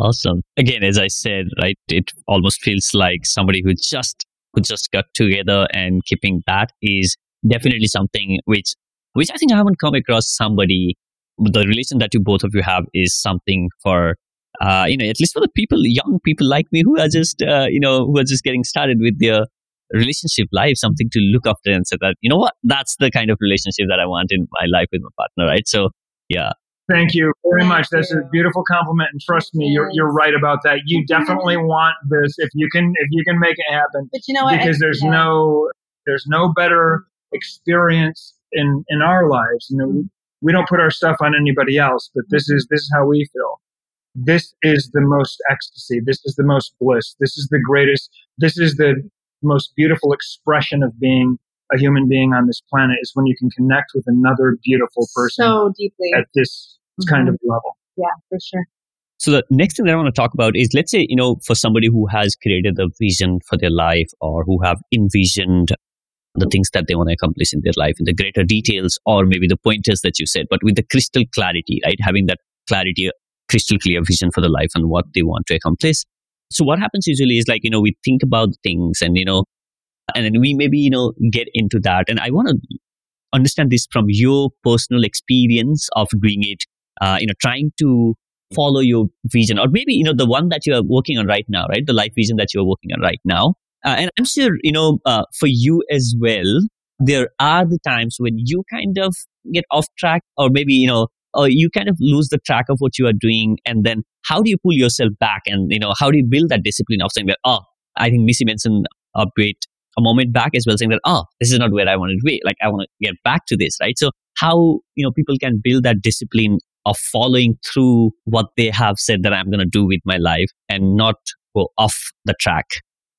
D: Awesome. Again, as I said, right, it almost feels like somebody who just who just got together and keeping that is definitely something which which I think I haven't come across somebody the relation that you both of you have is something for uh, you know at least for the people young people like me who are just uh, you know who are just getting started with their relationship life something to look after and say that you know what? That's the kind of relationship that I want in my life with my partner right? So yeah
A: Thank you very Thank much. You. That's a beautiful compliment, and trust me, you're you're right about that. You definitely want this if you can if you can make it happen.
C: But you know what?
A: Because there's yeah. no there's no better experience in in our lives. You know, we don't put our stuff on anybody else, but this is this is how we feel. This is the most ecstasy. This is the most bliss. This is the greatest. This is the most beautiful expression of being a human being on this planet is when you can connect with another beautiful person
C: so deeply
A: at this mm-hmm. kind of level.
C: Yeah, for sure.
D: So the next thing that I want to talk about is let's say, you know, for somebody who has created a vision for their life or who have envisioned the things that they want to accomplish in their life in the greater details or maybe the pointers that you said, but with the crystal clarity, right? Having that clarity, crystal clear vision for the life and what they want to accomplish. So what happens usually is like, you know, we think about things and, you know, and then we maybe, you know, get into that. And I want to understand this from your personal experience of doing it uh, you know, trying to follow your vision or maybe, you know, the one that you are working on right now, right? The life vision that you're working on right now. Uh, and I'm sure, you know, uh, for you as well, there are the times when you kind of get off track or maybe, you know, or you kind of lose the track of what you are doing. And then how do you pull yourself back? And, you know, how do you build that discipline of saying that, oh, I think Missy mentioned a bit a moment back as well, saying that, oh, this is not where I want to be. Like, I want to get back to this, right? So how, you know, people can build that discipline of following through what they have said that I'm going to do with my life and not go off the track.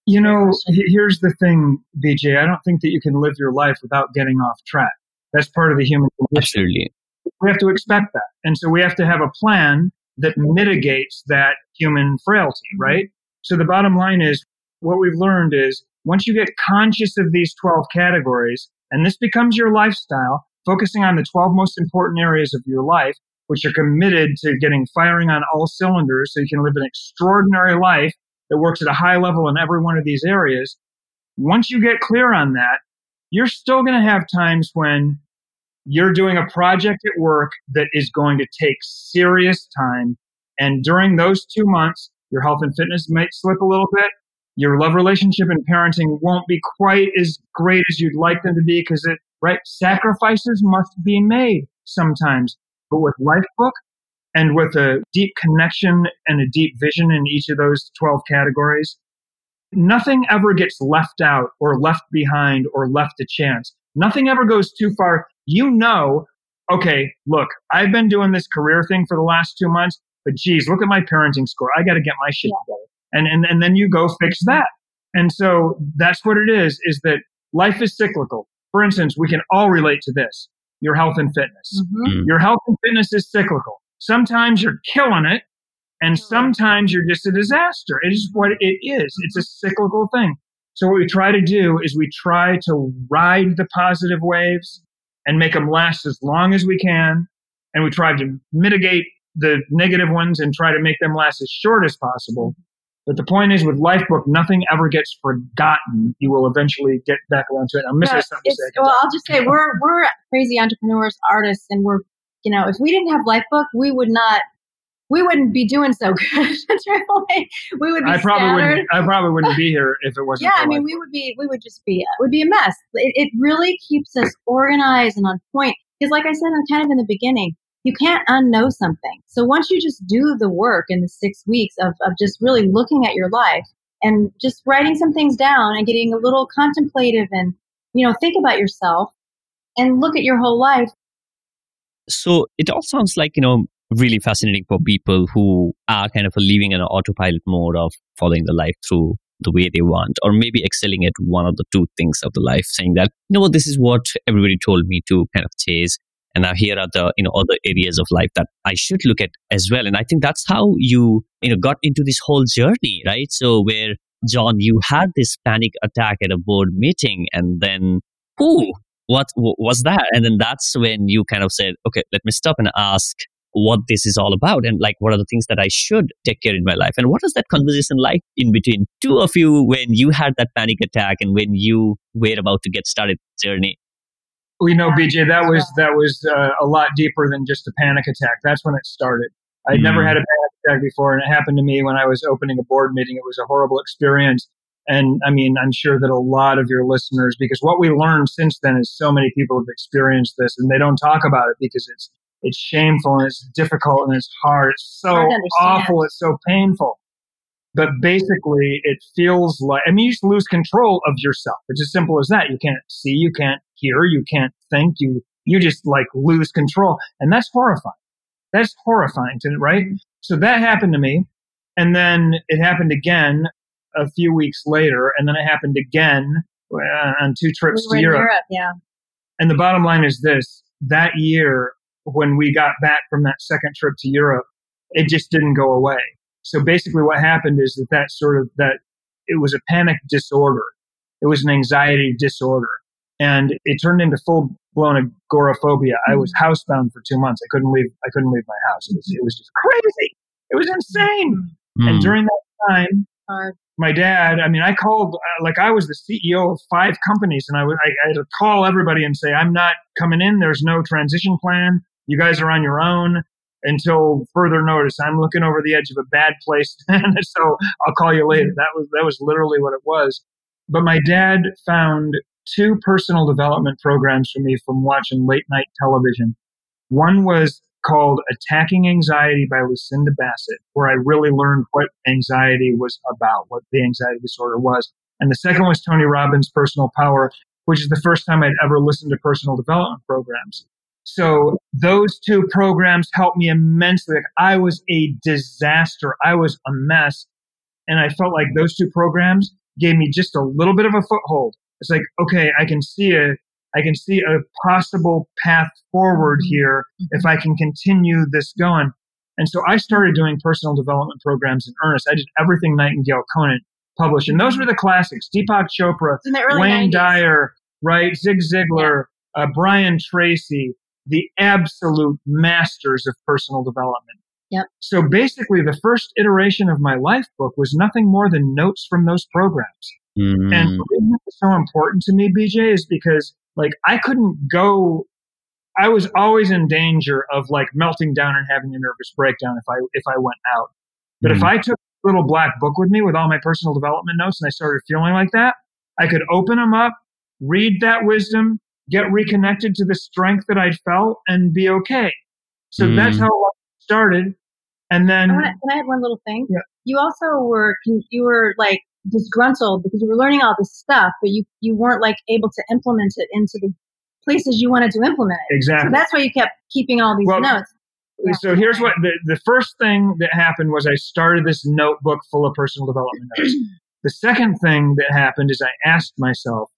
A: You know, here's the thing, BJ. I don't think that you can live your life without getting off track. That's part of the human condition.
D: Absolutely.
A: We have to expect that. And so we have to have a plan that mitigates that human frailty, mm-hmm. right? So the bottom line is what we've learned is once you get conscious of these 12 categories and this becomes your lifestyle, focusing on the 12 most important areas of your life, which are committed to getting firing on all cylinders so you can live an extraordinary life that works at a high level in every one of these areas. Once you get clear on that, you're still going to have times when you're doing a project at work that is going to take serious time. And during those two months, your health and fitness might slip a little bit. Your love relationship and parenting won't be quite as great as you'd like them to be because it, right? Sacrifices must be made sometimes. But with Lifebook and with a deep connection and a deep vision in each of those 12 categories, nothing ever gets left out or left behind or left to chance. Nothing ever goes too far. You know, okay, look, I've been doing this career thing for the last two months, but geez, look at my parenting score. I got to get my shit together. And, and, and then you go fix that. And so that's what it is, is that life is cyclical. For instance, we can all relate to this your health and fitness. Mm-hmm. Mm. Your health and fitness is cyclical. Sometimes you're killing it, and sometimes you're just a disaster. It is what it is. It's a cyclical thing. So what we try to do is we try to ride the positive waves and make them last as long as we can. And we try to mitigate the negative ones and try to make them last as short as possible. But the point is, with Lifebook, nothing ever gets forgotten. You will eventually get back around to it. I'm missing something.
C: Well, I'll just say we're we're crazy entrepreneurs, artists, and we're you know if we didn't have Lifebook, we would not we wouldn't be doing so good. we would be
A: I probably
C: scattered.
A: wouldn't. I probably wouldn't be here if it wasn't.
C: yeah, I mean, we would be, we would just be, uh, it would be a mess. It, it really keeps us organized and on point. Because, like I said, I'm kind of in the beginning. You can't unknow something. So once you just do the work in the six weeks of, of just really looking at your life and just writing some things down and getting a little contemplative and, you know, think about yourself and look at your whole life.
D: So it all sounds like, you know, really fascinating for people who are kind of living in an autopilot mode of following the life through the way they want, or maybe excelling at one of the two things of the life, saying that, you know what, this is what everybody told me to kind of chase. And now here are the, you know, other areas of life that I should look at as well. And I think that's how you, you know, got into this whole journey, right? So where Jon, you had this panic attack at a board meeting and then, who, what was that? And then that's when you kind of said, okay, let me stop and ask what this is all about and like what are the things that I should take care in my life. And what was that conversation like in between two of you when you had that panic attack and when you were about to get started journey?
A: We know, BJ, that was that was uh, a lot deeper than just a panic attack. That's when it started. I'd never
D: Mm.
A: had a panic attack before, and it happened to me when I was opening a board meeting. It was a horrible experience. And I mean, I'm sure that a lot of your listeners, because what we learned since then is so many people have experienced this and they don't talk about it because it's it's shameful and it's difficult and it's hard. It's so
C: Hard
A: awful. It's so painful. But basically, it feels like, I mean, you just lose control of yourself. It's as simple as that. You can't see, you can't hear, you can't think, you, you just like lose control. And that's horrifying. That's horrifying to, right? So that happened to me. And then it happened again a few weeks later. And then it happened again uh, on two trips
C: we
A: to Europe.
C: Europe, yeah.
A: And the bottom line is this that year, when we got back from that second trip to Europe, it just didn't go away. So basically, what happened is that that sort of that it was a panic disorder. It was an anxiety disorder. And it turned into full blown agoraphobia. I was housebound for two months. I couldn't leave. I couldn't leave my house. It was, it was just crazy. It was insane. And
D: Mm.
A: during that time,
C: Hard.
A: my dad, I mean, I called, uh, like, I was the CEO of five companies, and I would, I, I had to call everybody and say, I'm not coming in. There's no transition plan. You guys are on your own until further notice. I'm looking over the edge of a bad place, so I'll call you later. Mm-hmm. That was, that was literally what it was. But my dad found two personal development programs for me from watching late night television. One was called Attacking Anxiety by Lucinda Bassett, where I really learned what anxiety was about, what the anxiety disorder was. And the second was Tony Robbins' Personal Power, which is the first time I'd ever listened to personal development programs. So those two programs helped me immensely. Like I was a disaster. I was a mess. And I felt like those two programs gave me just a little bit of a foothold. It's like, okay, I can see a, I can see a possible path forward here if I can continue this going. And so I started doing personal development programs in earnest. I did everything Nightingale Conant published. And those were the classics. Deepak Chopra, Wayne
C: 90s.
A: Dyer, right? Zig Ziglar, uh, Brian Tracy, the absolute masters of personal development.
C: Yep.
A: So basically, the first iteration of my life book was nothing more than notes from those programs.
D: Mm.
A: And the reason it's so important to me, BJ, is because like I couldn't go. I was always in danger of like melting down and having a nervous breakdown if I if I went out. But if
D: Mhm.
A: I took a little black book with me with all my personal development notes and I started feeling like that, I could open them up, read that wisdom, get reconnected to the strength that I'd felt, and be okay. So
D: Mm.
A: that's how it started. And then
C: I wanna, can I add one little thing?
A: Yeah.
C: You also were you were like disgruntled because you were learning all this stuff, but you you weren't like able to implement it into the places you wanted to implement it. So
A: exactly.
C: that's why you kept keeping all these
A: Well,
C: notes. Yeah.
A: So here's what the, the first thing that happened was I started this notebook full of personal development notes. the second thing that happened is I asked myself,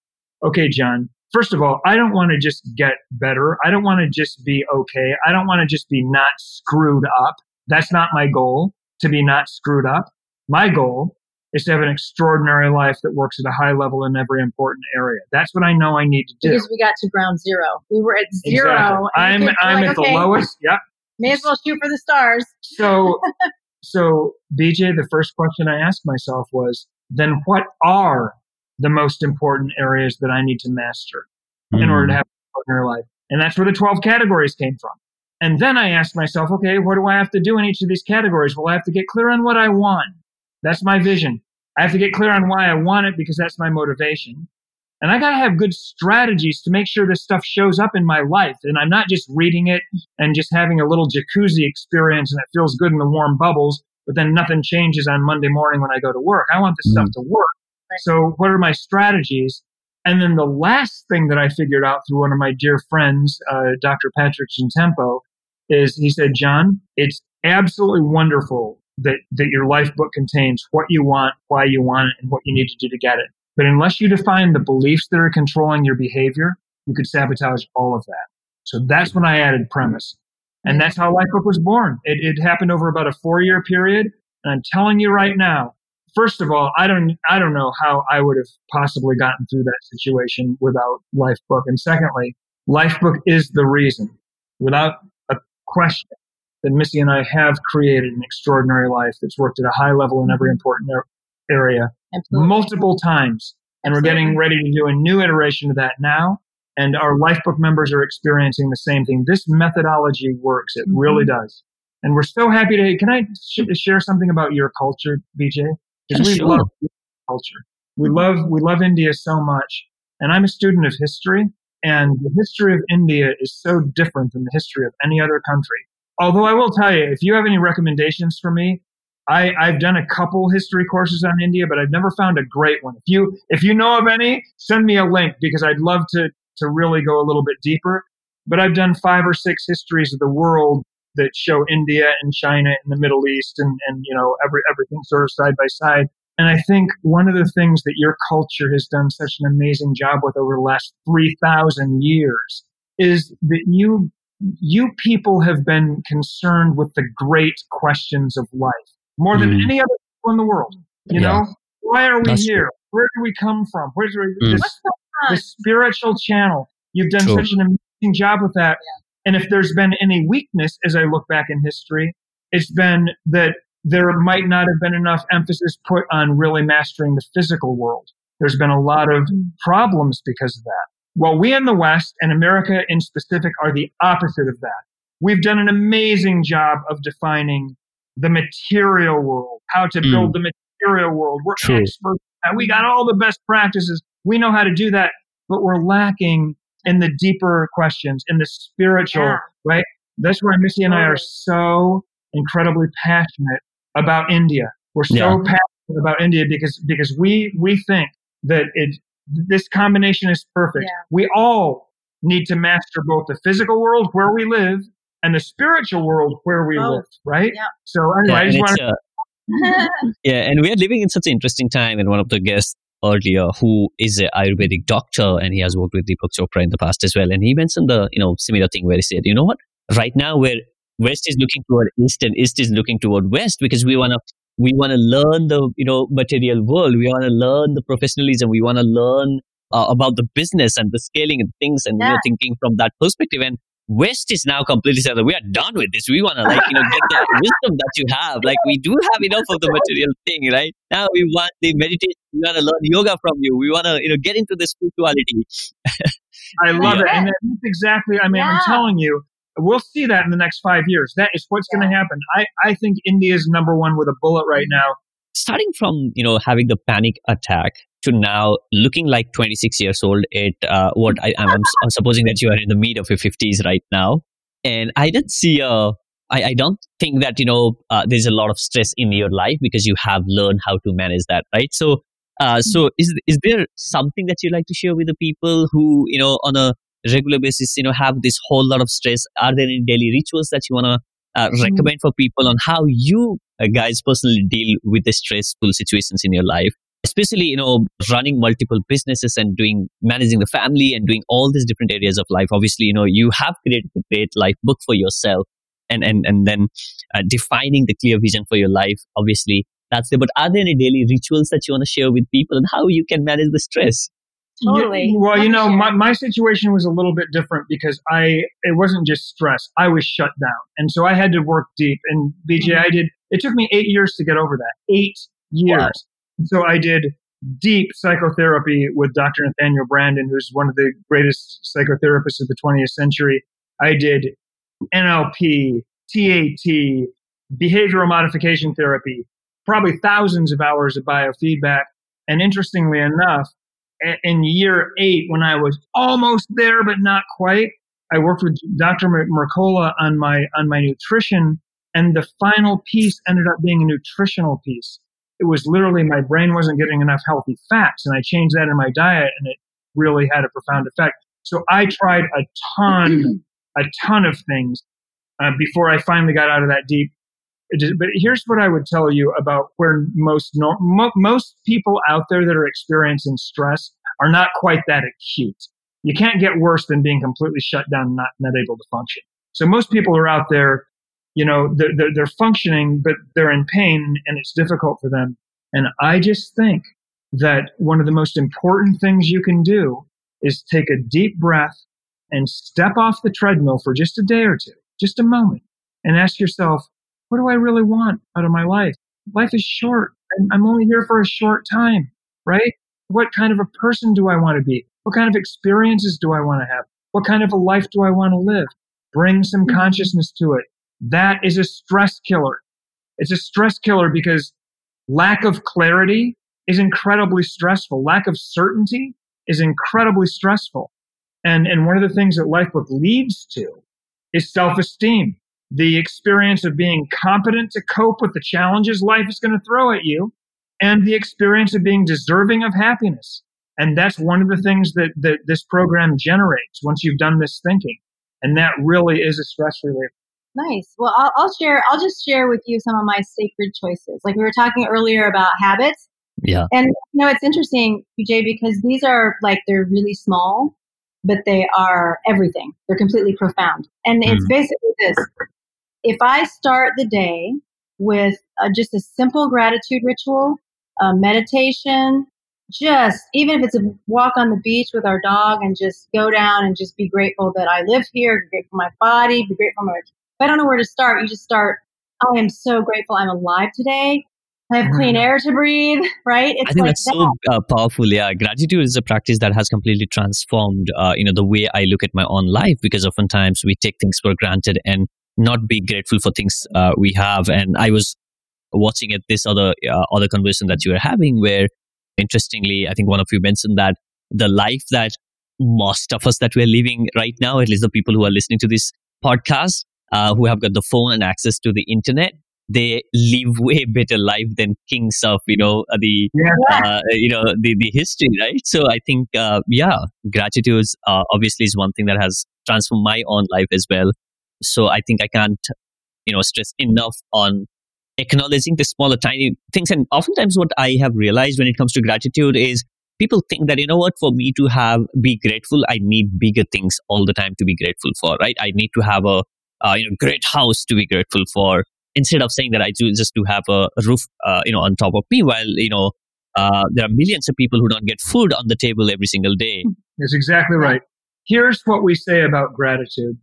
A: okay, Jon, first of all, I don't want to just get better. I don't want to just be okay. I don't want to just be not screwed up. That's not my goal to be not screwed up. My goal is to have an extraordinary life that works at a high level in every important area. That's what I know I need to do.
C: Because we got to ground zero. We were at zero.
A: Exactly. I'm
C: the kids were
A: I'm
C: like,
A: at
C: okay,
A: the lowest. Yep.
C: May as well shoot for the stars.
A: So, so BJ, the first question I asked myself was, then what are the most important areas that I need to master in order to have a extraordinary life? And that's where the 12 categories came from. And then I asked myself, okay, what do I have to do in each of these categories? Well, I have to get clear on what I want. That's my vision. I have to get clear on why I want it because that's my motivation. And I got to have good strategies to make sure this stuff shows up in my life. And I'm not just reading it and just having a little jacuzzi experience and it feels good in the warm bubbles, but then nothing changes on Monday morning when I go to work. I want this mm. stuff to work. So, what are my strategies? And then the last thing that I figured out through one of my dear friends, uh, Dr. Patrick Gentempo, is he said, Jon, it's absolutely wonderful that, that your life book contains what you want, why you want it, and what you need to do to get it. But unless you define the beliefs that are controlling your behavior, you could sabotage all of that. So that's when I added premise. And that's how Lifebook was born. It, it happened over about a four year period. And I'm telling you right now, first of all, I don't, I don't know how I would have possibly gotten through that situation without Lifebook. And secondly, Lifebook is the reason, without a question, that Missy and I have created an extraordinary life that's worked at a high level in every important area Absolutely. multiple times. And Absolutely. we're getting ready to do a new iteration of that now. And our Lifebook members are experiencing the same thing. This methodology works. It mm-hmm. really does. And we're so happy to. Can I sh- share something about your culture, BJ? Because we sure. love culture. We love we love India so much. And I'm a student of history, and the history of India is so different than the history of any other country. Although I will tell you, if you have any recommendations for me, I, I've done a couple history courses on India, but I've never found a great one. If you if you know of any, send me a link because I'd love to to really go a little bit deeper. But I've done five or six histories of the world that show India and China and the Middle East and, and you know every everything sort of side by side. And I think one of the things that your culture has done such an amazing job with over the last three thousand years is that you you people have been concerned with the great questions of life more than mm. any other people in the world. You yeah. know, why are we That's here? True. Where do we come from? Where's mm. this, the spiritual channel? You've done such an amazing job with that. Yeah. And if there's been any weakness as I look back in history, it's been that there might not have been enough emphasis put on really mastering the physical world. There's been a lot of mm. problems because of that. Well, we in the West and America in specific are the opposite of that. We've done an amazing job of defining the material world, how to build mm. the material world. We're True. experts. We got all the best practices. We know how to do that, but we're lacking in the deeper questions, in the spiritual, yeah. right? That's why Missy and I are so incredibly passionate about India. We're so yeah. passionate about India because because we we think that it this combination is perfect. Yeah. We all need to master both the physical world where we live and the spiritual world where we oh, live, right? Yeah. So anyway, yeah, I just want to.
D: Uh, yeah, and we are living in such an interesting time. And one of the guests earlier, who is an Ayurvedic doctor, and he has worked with Deepak Chopra in the past as well, and he mentioned the you know similar thing where he said, you know what, right now where West is looking toward East and East is looking toward West because we want to we want to learn the you know material world, we want to learn the professionalism, we want to learn uh, about the business and the scaling and things, and yeah. you know, thinking from that perspective. And West is now completely said we are done with this. We want to like you know get the wisdom that you have. Like we do have enough of the material thing, right? Now we want the meditation. We want to learn yoga from you. We want to you know get into the spirituality.
A: I love yeah. it, and that's exactly. I mean, yeah. I'm telling you, we'll see that in the next five years. That is what's yeah. going to happen. I I think India is number one with a bullet right now.
D: Starting from you know having the panic attack to now looking like 26 years old at uh, what I, am supposing that you are in the mid of your 50s right now. And I didn't see a, I, I don't think that, you know, uh, there's a lot of stress in your life because you have learned how to manage that, right? So, uh, so is, is there something that you like to share with the people who, you know, on a regular basis, you know, have this whole lot of stress? Are there any daily rituals that you want to uh, mm-hmm. recommend for people on how you uh, guys personally deal with the stressful situations in your life especially you know running multiple businesses and doing managing the family and doing all these different areas of life. Obviously you know you have created a great life book for yourself and and and then uh, defining the clear vision for your life obviously. That's there but are there any daily rituals that you want to share with people and how you can manage the stress?
C: Totally
A: yeah, well you know my, my situation was a little bit different because i it wasn't just stress. I was shut down. And so i had to work deep. And bj mm-hmm. i did it took me eight years to get over that. Eight years. wow. So I did deep psychotherapy with Dr. Nathaniel Branden, who's one of the greatest psychotherapists of the 20th century. I did NLP, TAT, behavioral modification therapy, probably thousands of hours of biofeedback. And interestingly enough, in year eight, when I was almost there but not quite, I worked with Dr. Mercola on my on my nutrition, and the final piece ended up being a nutritional piece. It was literally my brain wasn't getting enough healthy fats, and I changed that in my diet, and it really had a profound effect. So I tried a ton, a ton of things uh, before I finally got out of that deep. But here's what I would tell you about where most no, mo- most people out there that are experiencing stress are not quite that acute. You can't get worse than being completely shut down, not not able to function. So most people are out there, you know, they're, they're, they're functioning, but they're in pain and it's difficult for them. And I just think that one of the most important things you can do is take a deep breath and step off the treadmill for just a day or two, just a moment, and ask yourself, what do I really want out of my life? Life is short. I'm only here for a short time, right? What kind of a person do I want to be? What kind of experiences do I want to have? What kind of a life do I want to live? Bring some consciousness to it. That is a stress killer. It's a stress killer because lack of clarity is incredibly stressful. Lack of certainty is incredibly stressful. And, and one of the things that Lifebook leads to is self-esteem. The experience of being competent to cope with the challenges life is going to throw at you and the experience of being deserving of happiness. And that's one of the things that, that this program generates once you've done this thinking. And that really is a stress relief.
C: Nice. Well, I'll, I'll share, I'll just share with you some of my sacred choices. Like we were talking earlier about habits.
D: Yeah.
C: And you know, it's interesting, BJ, because these are like they're really small, but they are everything. They're completely profound. And mm. it's basically this. If I start the day with uh, just a simple gratitude ritual, uh, meditation, just even if it's a walk on the beach with our dog and just go down and just be grateful that I live here, be grateful for my body, be grateful for my. If I don't know where to start, you just start. I am so grateful I'm alive today. I have clean mm. air to breathe, right?
D: It's I think like that's that. so uh, powerful. Yeah, gratitude is a practice that has completely transformed, uh, you know, the way I look at my own life because oftentimes we take things for granted and not be grateful for things uh, we have. And I was watching at this other uh, other conversation that you were having, where interestingly, I think one of you mentioned that the life that most of us that we're living right now, at least the people who are listening to this podcast, uh, who have got the phone and access to the internet, they live way better life than kings of you know uh, the yeah. uh, you know the the history right? So i think uh, yeah gratitude uh, obviously is one thing that has transformed my own life as well. So i think i can't you know stress enough on acknowledging the smaller tiny things. And oftentimes what i have realized when it comes to gratitude is people think that you know what? For me to have be grateful i need bigger things all the time to be grateful for right? I need to have a uh, you know great house to be grateful for instead of saying that I do just to have a roof, uh, you know, on top of me, while you know uh, there are millions of people who don't get food on the table every single day.
A: That's exactly right. Here's what we say about gratitude.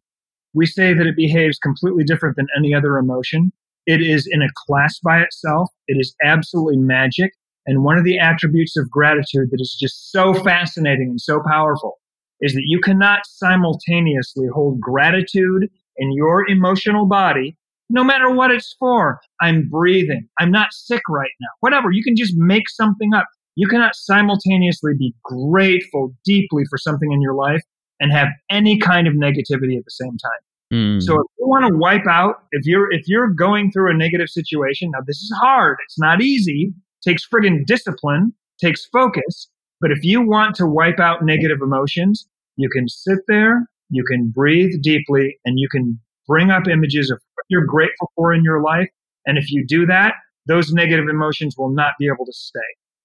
A: We say that it behaves completely different than any other emotion. It is in a class by itself. It is absolutely magic. And one of the attributes of gratitude that is just so fascinating and so powerful is that you cannot simultaneously hold gratitude in your emotional body no matter what it's for. I'm breathing. I'm not sick right now. Whatever. You can just make something up. You cannot simultaneously be grateful deeply for something in your life and have any kind of negativity at the same time. Mm. So if you want to wipe out, if you're if you're going through a negative situation, now this is hard. It's not easy. It takes friggin' discipline, takes focus. But if you want to wipe out negative emotions, you can sit there, you can breathe deeply, and you can bring up images of what you're grateful for in your life. And if you do that, those negative emotions will not be able to stay.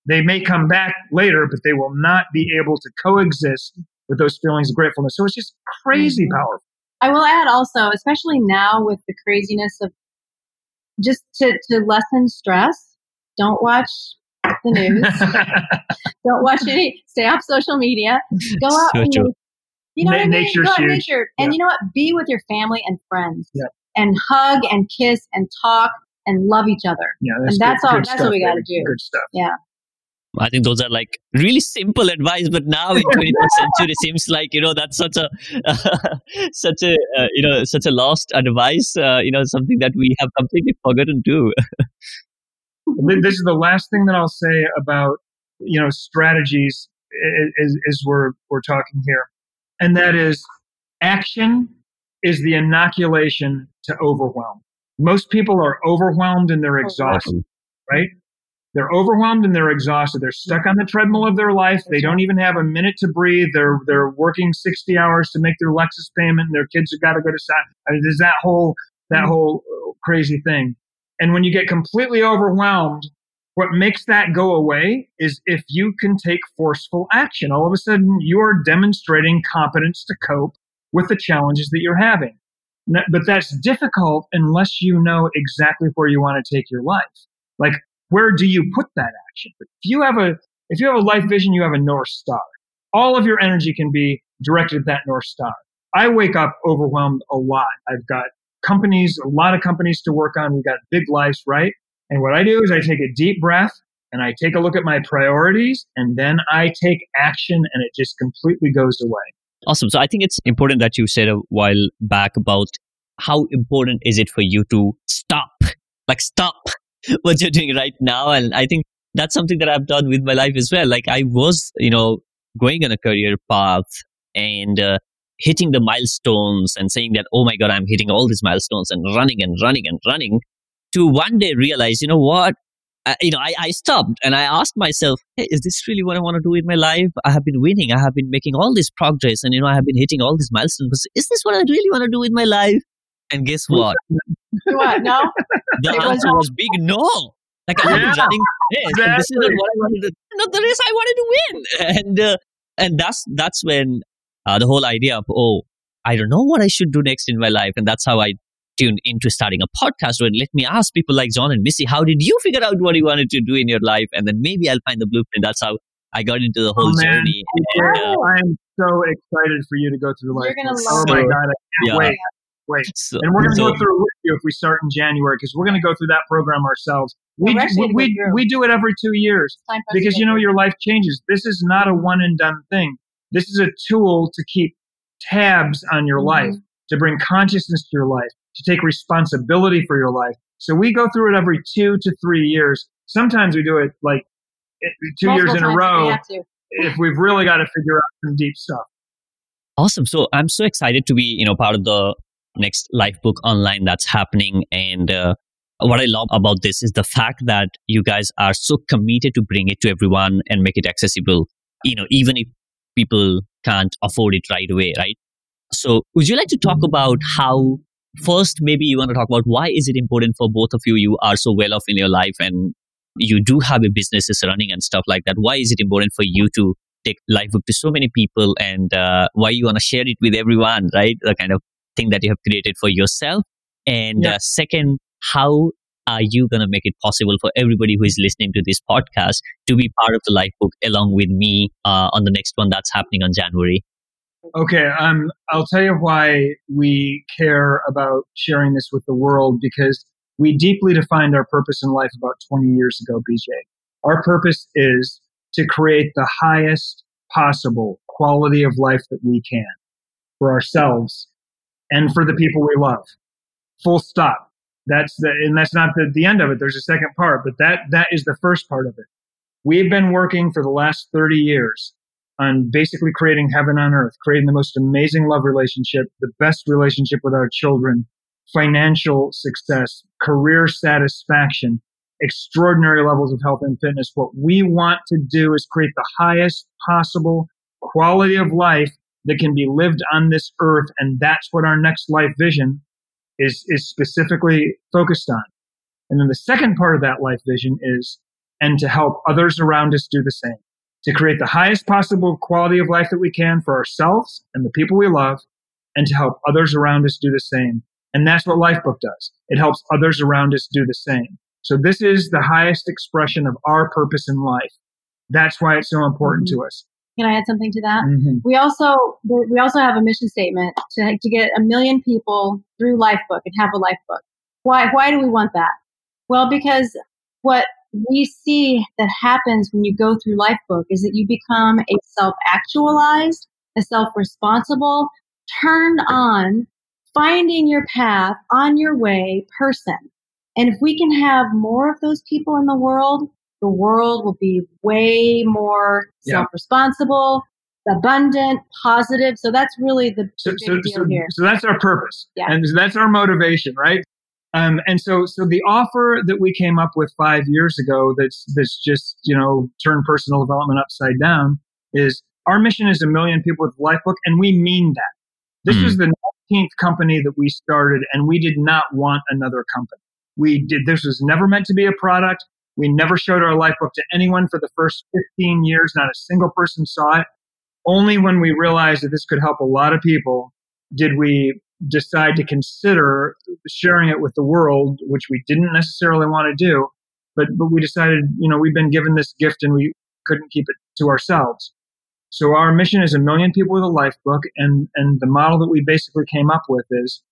A: They may come back later, but they will not be able to coexist with those feelings of gratefulness. So it's just crazy mm-hmm. powerful.
C: I will add also, especially now with the craziness of just to, to lessen stress, don't watch the news. don't watch any, stay off social media. Go out so and, you know Na- what I mean? Nature Go out nature. And yeah. you know what? Be with your family and friends. Yeah and hug and kiss and talk and love each other.
A: Yeah, that's
C: and that's
A: good,
C: all.
A: good
C: that's what we got to do.
A: Good stuff.
C: Yeah.
D: I think those are like really simple advice, but now in 21st century, it seems like you know that's such a uh, such a uh, you know such a lost advice. Uh, you know, something that we have completely forgotten to.
A: this is the last thing that I'll say about you know strategies as, as we're we're talking here, and that is action is the inoculation to overwhelm. Most people are overwhelmed and they're exhausted, right? They're overwhelmed and they're exhausted. They're stuck on the treadmill of their life. They don't even have a minute to breathe. They're they're working sixty hours to make their Lexus payment, and their kids have got to go to. I mean, there's that whole that mm-hmm. whole crazy thing. And when you get completely overwhelmed, what makes that go away is if you can take forceful action. All of a sudden, you are demonstrating competence to cope with the challenges that you're having. But that's difficult unless you know exactly where you want to take your life. Like, where do you put that action? If you have a, if you have a life vision, you have a North Star. All of your energy can be directed at that North Star. I wake up overwhelmed a lot. I've got companies, a lot of companies to work on. We've got big lives, right? And what I do is I take a deep breath and I take a look at my priorities and then I take action and it just completely goes away.
D: Awesome. So I think it's important that you said a while back about how important is it for you to stop, like stop what you're doing right now. And I think that's something that I've done with my life as well. Like I was, you know, going on a career path and uh, hitting the milestones and saying that, oh my God, I'm hitting all these milestones and running and running and running to one day realize, you know what? I, you know, I, I stopped and I asked myself, hey, is this really what I want to do in my life? I have been winning. I have been making all this progress and, you know, I have been hitting all these milestones. Is this what I really want to do in my life? And guess what?
C: what? No?
D: The it answer was, was big no. Like I yeah, been running this, exactly. this is not what I wanted to. Not the race I wanted to win, and uh, and that's that's when uh, the whole idea of oh, I don't know what I should do next in my life, and that's how I tuned into starting a podcast. And let me ask people like Jon and Missy, how did you figure out what you wanted to do in your life, and then maybe I'll find the blueprint. That's how I got into the whole oh, journey.
A: And, uh, I'm so excited for you to go through life.
C: You're gonna love
A: oh my god, I can't yeah. wait wait. So, and we're going to so, go through with you if we start in January because we're going to go through that program ourselves. We, we, we, we, do it every two years because, you know, your life changes. This is not a one and done thing. This is a tool to keep tabs on your mm-hmm. life, to bring consciousness to your life, to take responsibility for your life. So we go through it every two to three years. Sometimes we do it like two Multiple years in a row if we've really got to figure out some deep stuff.
D: Awesome. So I'm so excited to be, you know, part of the next Lifebook online that's happening. And uh, what I love about this is the fact that you guys are so committed to bring it to everyone and make it accessible, you know, even if people can't afford it right away, right? So would you like to talk about how first maybe you want to talk about why is it important for both of you you are so well off in your life and you do have a business is running and stuff like that why is it important for you to take Lifebook to so many people and uh, why you want to share it with everyone right the kind of thing that you have created for yourself? And yeah. uh, second, how are you going to make it possible for everybody who is listening to this podcast to be part of the Lifebook along with me uh, on the next one that's happening on January?
A: Okay, um, I'll tell you why we care about sharing this with the world because we deeply defined our purpose in life about 20 years ago, BJ. Our purpose is to create the highest possible quality of life that we can for ourselves and for the people we love. Full stop. That's the, and that's not the, the end of it. There's a second part, but that, that is the first part of it. We've been working for the last 30 years on basically creating heaven on earth, creating the most amazing love relationship, the best relationship with our children, financial success, career satisfaction, extraordinary levels of health and fitness. What we want to do is create the highest possible quality of life that can be lived on this earth. And that's what our next life vision is, is specifically focused on. And then the second part of that life vision is, and to help others around us do the same, to create the highest possible quality of life that we can for ourselves and the people we love, and to help others around us do the same. And that's what Lifebook does. It helps others around us do the same. So this is the highest expression of our purpose in life. That's why it's so important mm-hmm. to us.
C: Can I add something to that? Mm-hmm. We also we also have a mission statement to to get a million people through Lifebook and have a Lifebook. Why why do we want that? Well, because what we see that happens when you go through Lifebook is that you become a self actualized, a self responsible, turned on, finding your path on your way person. And if we can have more of those people in the world, the world will be way more
A: Yeah.
C: self responsible, abundant, positive. So that's really the
A: so,
C: big
A: so,
C: deal
A: so,
C: here.
A: so that's our purpose
C: Yeah.
A: and that's our motivation right um, and so so the offer that we came up with five years ago that's that's just you know turn personal development upside down is our mission is a million people with lifebook and we mean that. This
D: Hmm.
A: was the 19th company that we started and we did not want another company. We did this was never meant to be a product. We never showed our lifebook to anyone for the first 15 years. Not a single person saw it. Only when we realized that this could help a lot of people did we decide to consider sharing it with the world, which we didn't necessarily want to do. But, but we decided, you know, we've been given this gift and we couldn't keep it to ourselves. So our mission is a million people with a Lifebook. And, and the model that we basically came up with is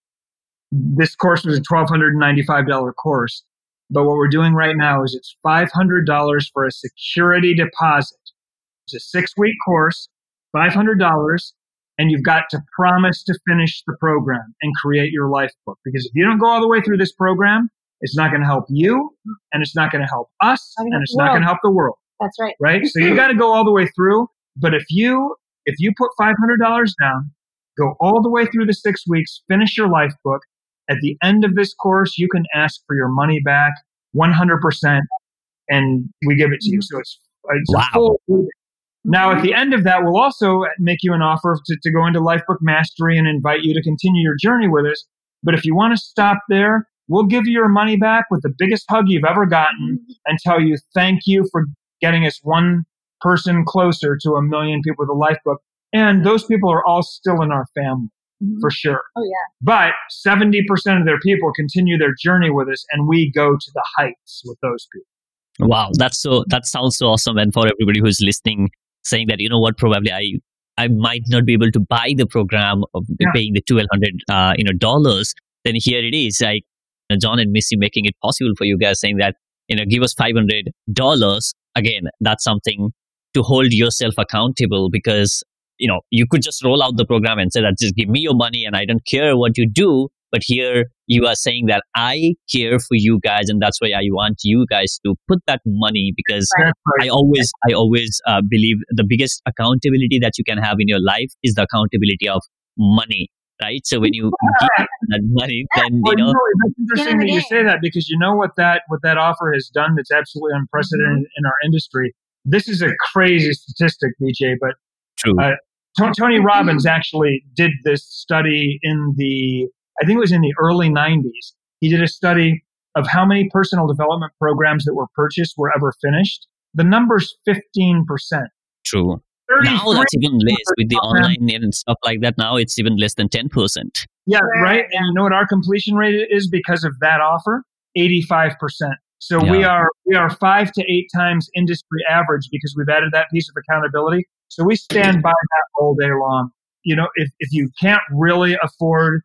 A: this course was a $1,295 course. But what we're doing right now is it's $500 for a security deposit. It's a six week course. $500 and you've got to promise to finish the program and create your life book. Because if you don't go all the way through this program, it's not going to help you and it's not going to help us and it's not going to help the world,
C: That's right.
A: right? So you got to go all the way through. But if you, if you put $500 down, go all the way through the six weeks, finish your life book. At the end of this course, you can ask for your money back 100% and we give it to you. So it's, it's
D: Wow.
A: A full now, at the end of that, we'll also make you an offer to, to go into Lifebook Mastery and invite you to continue your journey with us. But if you want to stop there, we'll give you your money back with the biggest hug you've ever gotten and tell you thank you for getting us one person closer to a million people with a Lifebook. And those people are all still in our family
C: Mhm.
A: for sure.
C: Oh yeah.
A: But 70% of their people continue their journey with us and we go to the heights with those people.
D: Wow, that's so that sounds so awesome. And for everybody who's listening, saying that you know what, probably I I might not be able to buy the program of
A: Yeah.
D: paying the twelve hundred uh, you know dollars. Then here it is, like you know, Jon and Missy making it possible for you guys, saying that you know give us five hundred dollars. Again, that's something to hold yourself accountable because you know you could just roll out the program and say that just give me your money and I don't care what you do. But here you are saying that I care for you guys, and that's why I want you guys to put that money because
A: right.
D: I always, I always uh, believe the biggest accountability that you can have in your life is the accountability of money, right? So when you give that money, then
A: Well,
D: you know,
A: really, that's interesting that you say that because you know what that what that offer has done that's absolutely unprecedented
C: Mm-hmm.
A: in our industry. This is a crazy statistic, BJ, but
D: true,
A: Uh, To- Tony. Robbins actually did this study in the I think it was in the early 90s. He did a study of how many personal development programs that were purchased were ever finished. The number's 15%.
D: true. Now that's even less with the online and stuff like that. Now it's even less than ten percent.
A: Yeah,
C: Right,
A: right. And you know what our completion rate is because of that offer? 85%. So we are we are 5 to 8 times industry average because we've added that piece of accountability. So we stand by that all day long. You know, if if you can't really afford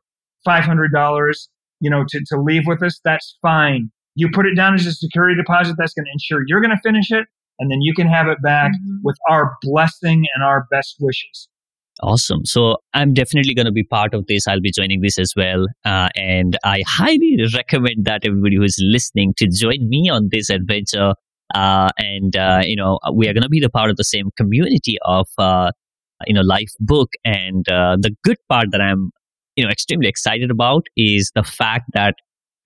A: $500, you know, to to leave with us, that's fine. You put it down as a security deposit that's going to ensure you're going to finish it and then you can have it back
C: Mhm.
A: with our blessing and our best wishes.
D: Awesome. So I'm definitely going to be part of this. I'll be joining this as well. Uh, and I highly recommend that everybody who is listening to join me on this adventure. Uh, and, uh, you know, we are going to be the part of the same community of, uh, you know, Lifebook. And uh, the good part that I'm, you know, extremely excited about is the fact that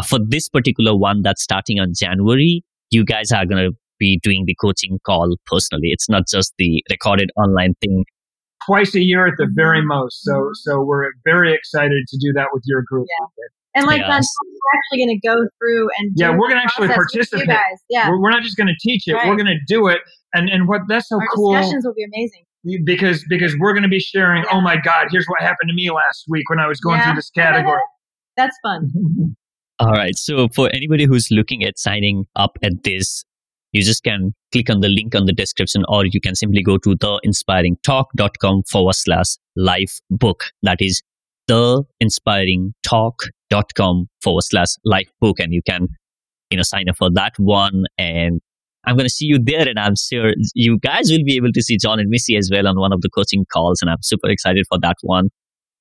D: for this particular one that's starting on January, you guys are going to be doing the coaching call personally. It's not just the recorded online thing
A: twice a year at the very most. So so we're very excited to do that with your group. Yeah.
C: And like
D: Yes.
C: Jon, we're actually going to go through and do
A: Yeah, we're gonna actually participate.
C: You guys, yeah.
A: We're, we're not just going to teach it;
C: Right.
A: we're going to do it. And and what that's so
C: Our
A: cool
C: discussions will be amazing.
A: Because because we're going to be sharing. Oh my God! Here's what happened to me last week when I was going
C: Yeah.
A: through this category.
C: That's fun.
D: All right. So for anybody who's looking at signing up at this, you just can click on the link on the description or you can simply go to theinspiringtalk.com forward slash life book. That is theinspiringtalk.com forward slash life book. And you can, you know, sign up for that one and I'm going to see you there, and I'm sure you guys will be able to see Jon and Missy as well on one of the coaching calls, and I'm super excited for that one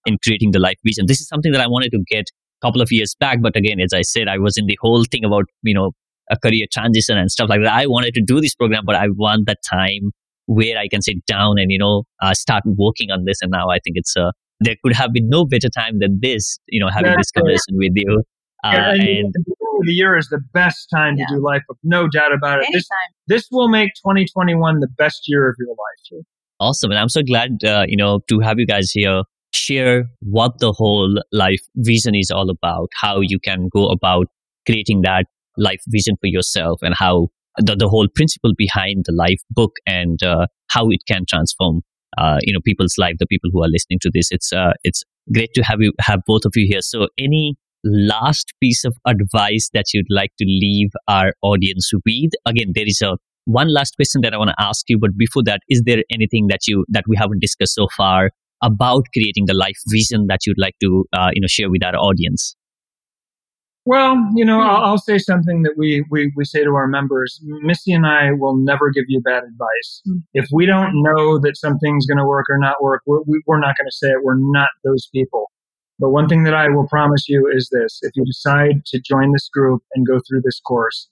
D: in creating the life vision. This is something that I wanted to get a couple of years back, but again, as I said, I was in the whole thing about you know a career transition and stuff like that. I wanted to do this program, but I want that time where I can sit down and you know uh, start working on this. And now I think it's uh, there could have been no better time than this, you know, having this conversation with you.
A: Uh, and, and the year is the best time yeah. to do Lifebook, no doubt about it. This, this will make 2021 the best year of your life.
D: Awesome, and I'm so glad uh, you know to have you guys here share what the whole life vision is all about, how you can go about creating that life vision for yourself, and how the, the whole principle behind the life book and uh, how it can transform uh, you know people's life the people who are listening to this it's uh, it's great to have you have both of you here so any last piece of advice that you'd like to leave our audience with again there is a one last question that i want to ask you but before that is there anything that you that we haven't discussed so far about creating the life vision that you'd like to uh, you know share with our audience
A: well, you know, I'll, I'll, say something that we, we, we say to our members. Missy and I will never give you bad advice. Hmm. If we don't know that something's going to work or not work, we're, we, we're not going to say it. We're not those people. But one thing that I will promise you is this. If you decide to join this group and go through this course,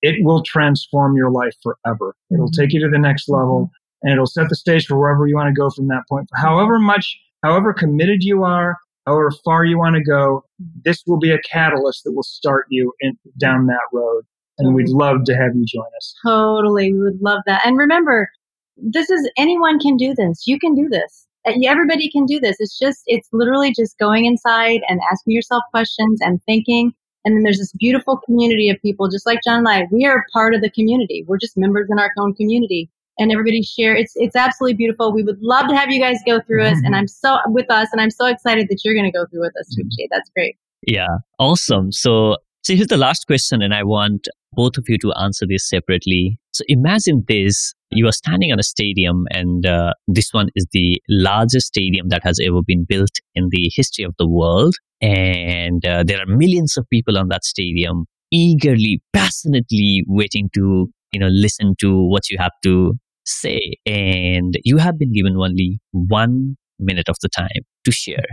A: it will transform your life forever. It'll mm-hmm. take you to the next level and it'll set the stage for wherever you want to go from that point. However much, however committed you are, however far you want to go, this will be a catalyst that will start you in, down that road. And we'd love to have you join us.
C: Totally. We would love that. And remember, this is anyone can do this. You can do this. Everybody can do this. It's just, it's literally just going inside and asking yourself questions and thinking. And then there's this beautiful community of people, just like Jon and I. We are part of the community. We're just members in our own community and everybody share. It's it's absolutely beautiful. We would love to have you guys go through us, and mm-hmm. I'm so with us, and I'm so excited that you're going to go through with us too, Jay. That's great.
D: Yeah, awesome. So, so here's the last question, and I want both of you to answer this separately. So imagine this: you are standing on a stadium, and uh, this one is the largest stadium that has ever been built in the history of the world, and uh, there are millions of people on that stadium eagerly passionately waiting to you know listen to what you have to say, and you have been given only one minute of the time to share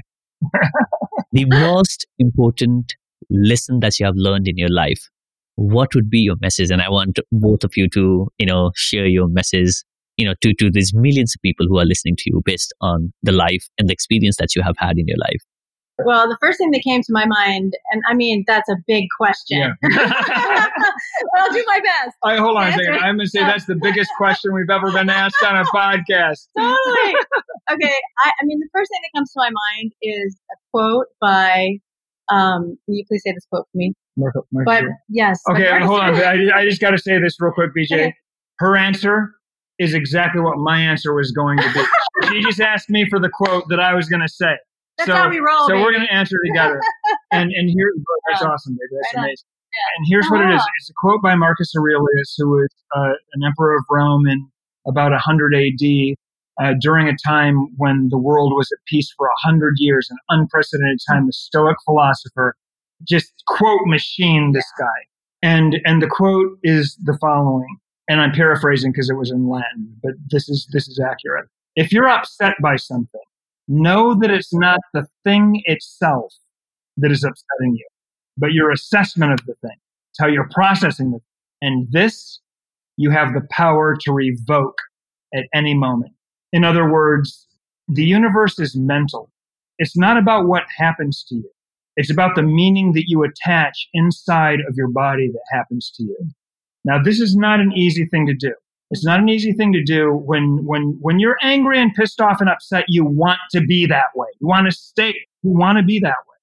D: the most important lesson that you have learned in your life. What would be your message? And I want both of you to, you know, share your message, you know, to, to these millions of people who are listening to you based on the life and the experience that you have had in your life.
C: Well, the first thing that came to my mind, and I mean, that's a big question. Yeah. I'll do my best.
A: I, hold on a second. I'm going to say that's the biggest question we've ever been asked on a podcast.
C: totally. Okay. I, I, mean, the first thing that comes to my mind is a quote by, um, can you please say this quote for me? Martha, Martha. But yes.
A: Okay, hold on. I, I just got to say this real quick, BJ. Her answer is exactly what my answer was going to be. she just asked me for the quote that I was going to say.
C: That's so, how we roll.
A: So baby. we're going to answer together. and and here, that's yeah. awesome, baby. That's right amazing. Yeah. And here's what it is. It's a quote by Marcus Aurelius, who was uh, an emperor of Rome in about 100 AD, uh, during a time when the world was at peace for 100 years, an unprecedented time. The Stoic philosopher, just quote machine this guy. And and the quote is the following, and I'm paraphrasing because it was in Latin, but this is this is accurate. If you're upset by something, know that it's not the thing itself that is upsetting you, but your assessment of the thing. It's how you're processing it. And this you have the power to revoke at any moment. In other words, the universe is mental. It's not about what happens to you. It's about the meaning that you attach inside of your body that happens to you. Now, this is not an easy thing to do. It's not an easy thing to do when when when you're angry and pissed off and upset. You want to be that way. You want to stay. You want to be that way.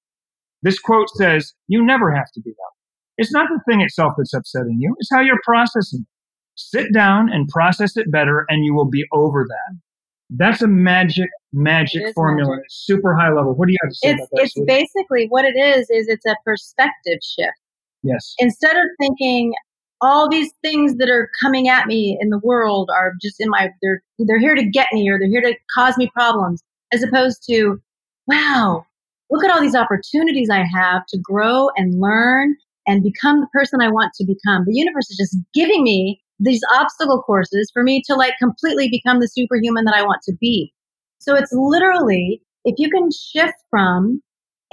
A: This quote says, "You never have to be that way." It's not the thing itself that's upsetting you. It's how you're processing it. Sit down and process it better, and you will be over that. That's a magic, magic formula. Magic. Super high level. What do you have to say
C: it's,
A: about that?
C: It's basically what it is. Is it's a perspective shift.
A: Yes.
C: Instead of thinking, all these things that are coming at me in the world are just in my they're they're here to get me or they're here to cause me problems as opposed to wow look at all these opportunities i have to grow and learn and become the person i want to become the universe is just giving me these obstacle courses for me to like completely become the superhuman that I want to be. So it's literally if you can shift from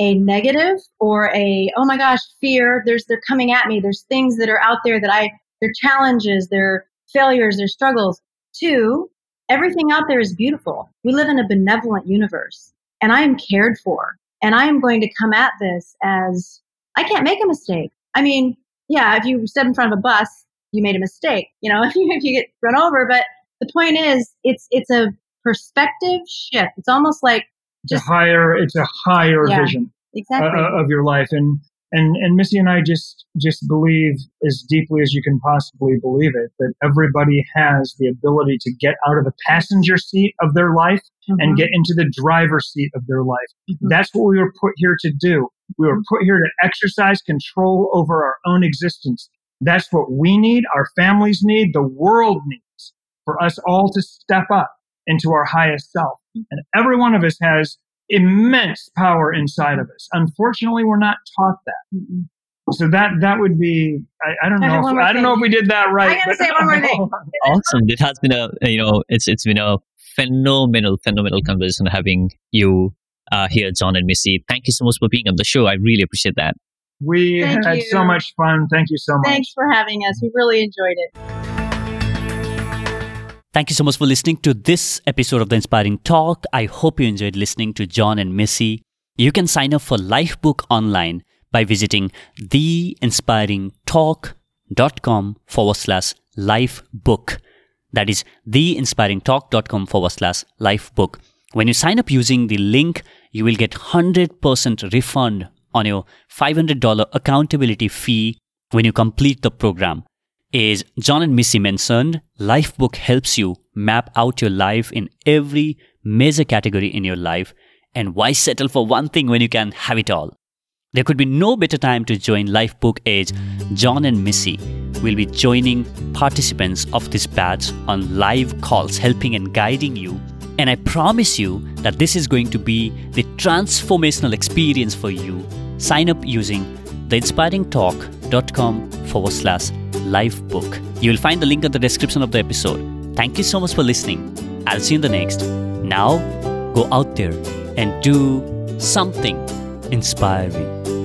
C: a negative or a oh my gosh fear there's they're coming at me there's things that are out there that i they're challenges they're failures they're struggles to everything out there is beautiful we live in a benevolent universe and i am cared for and i am going to come at this as i can't make a mistake i mean yeah if you stood in front of a bus you made a mistake you know if you, if you get run over but the point is it's it's a perspective shift it's almost like
A: it's just, a higher it's a higher
C: yeah,
A: vision
C: exactly.
A: uh, of your life and and and Missy and I just just believe as deeply as you can possibly believe it that everybody has the ability to get out of the passenger seat of their life mm-hmm. and get into the driver's seat of their life. Mm-hmm. That's what we were put here to do. We were put here to exercise control over our own existence. That's what we need, our families need, the world needs for us all to step up into our highest self. And every one of us has immense power inside of us. Unfortunately, we're not taught that. So that that would be I, I don't know if, I don't know if we did that right.
C: I gotta say one more thing.
D: awesome. It has been a you know it's it's been a phenomenal phenomenal conversation having you uh, here, Jon and Missy. Thank you so much for being on the show. I really appreciate that.
A: We Thank had you. so much fun. Thank you so much.
C: Thanks for having us. We really enjoyed it.
B: Thank you so much for listening to this episode of The Inspiring Talk. I hope you enjoyed listening to Jon and Missy. You can sign up for Lifebook online by visiting theinspiringtalk.com forward slash lifebook. That is theinspiringtalk.com forward slash lifebook. When you sign up using the link, you will get 100% refund on your $500 accountability fee when you complete the program is Jon and Missy mentioned, Lifebook helps you map out your life in every major category in your life. And why settle for one thing when you can have it all? There could be no better time to join Lifebook as Jon and Missy will be joining participants of this batch on live calls, helping and guiding you. And I promise you that this is going to be the transformational experience for you. Sign up using theinspiringtalk.com forward slash Lifebook. You will find the link in the description of the episode. Thank you so much for listening. I'll see you in the next. Now, go out there and do something inspiring.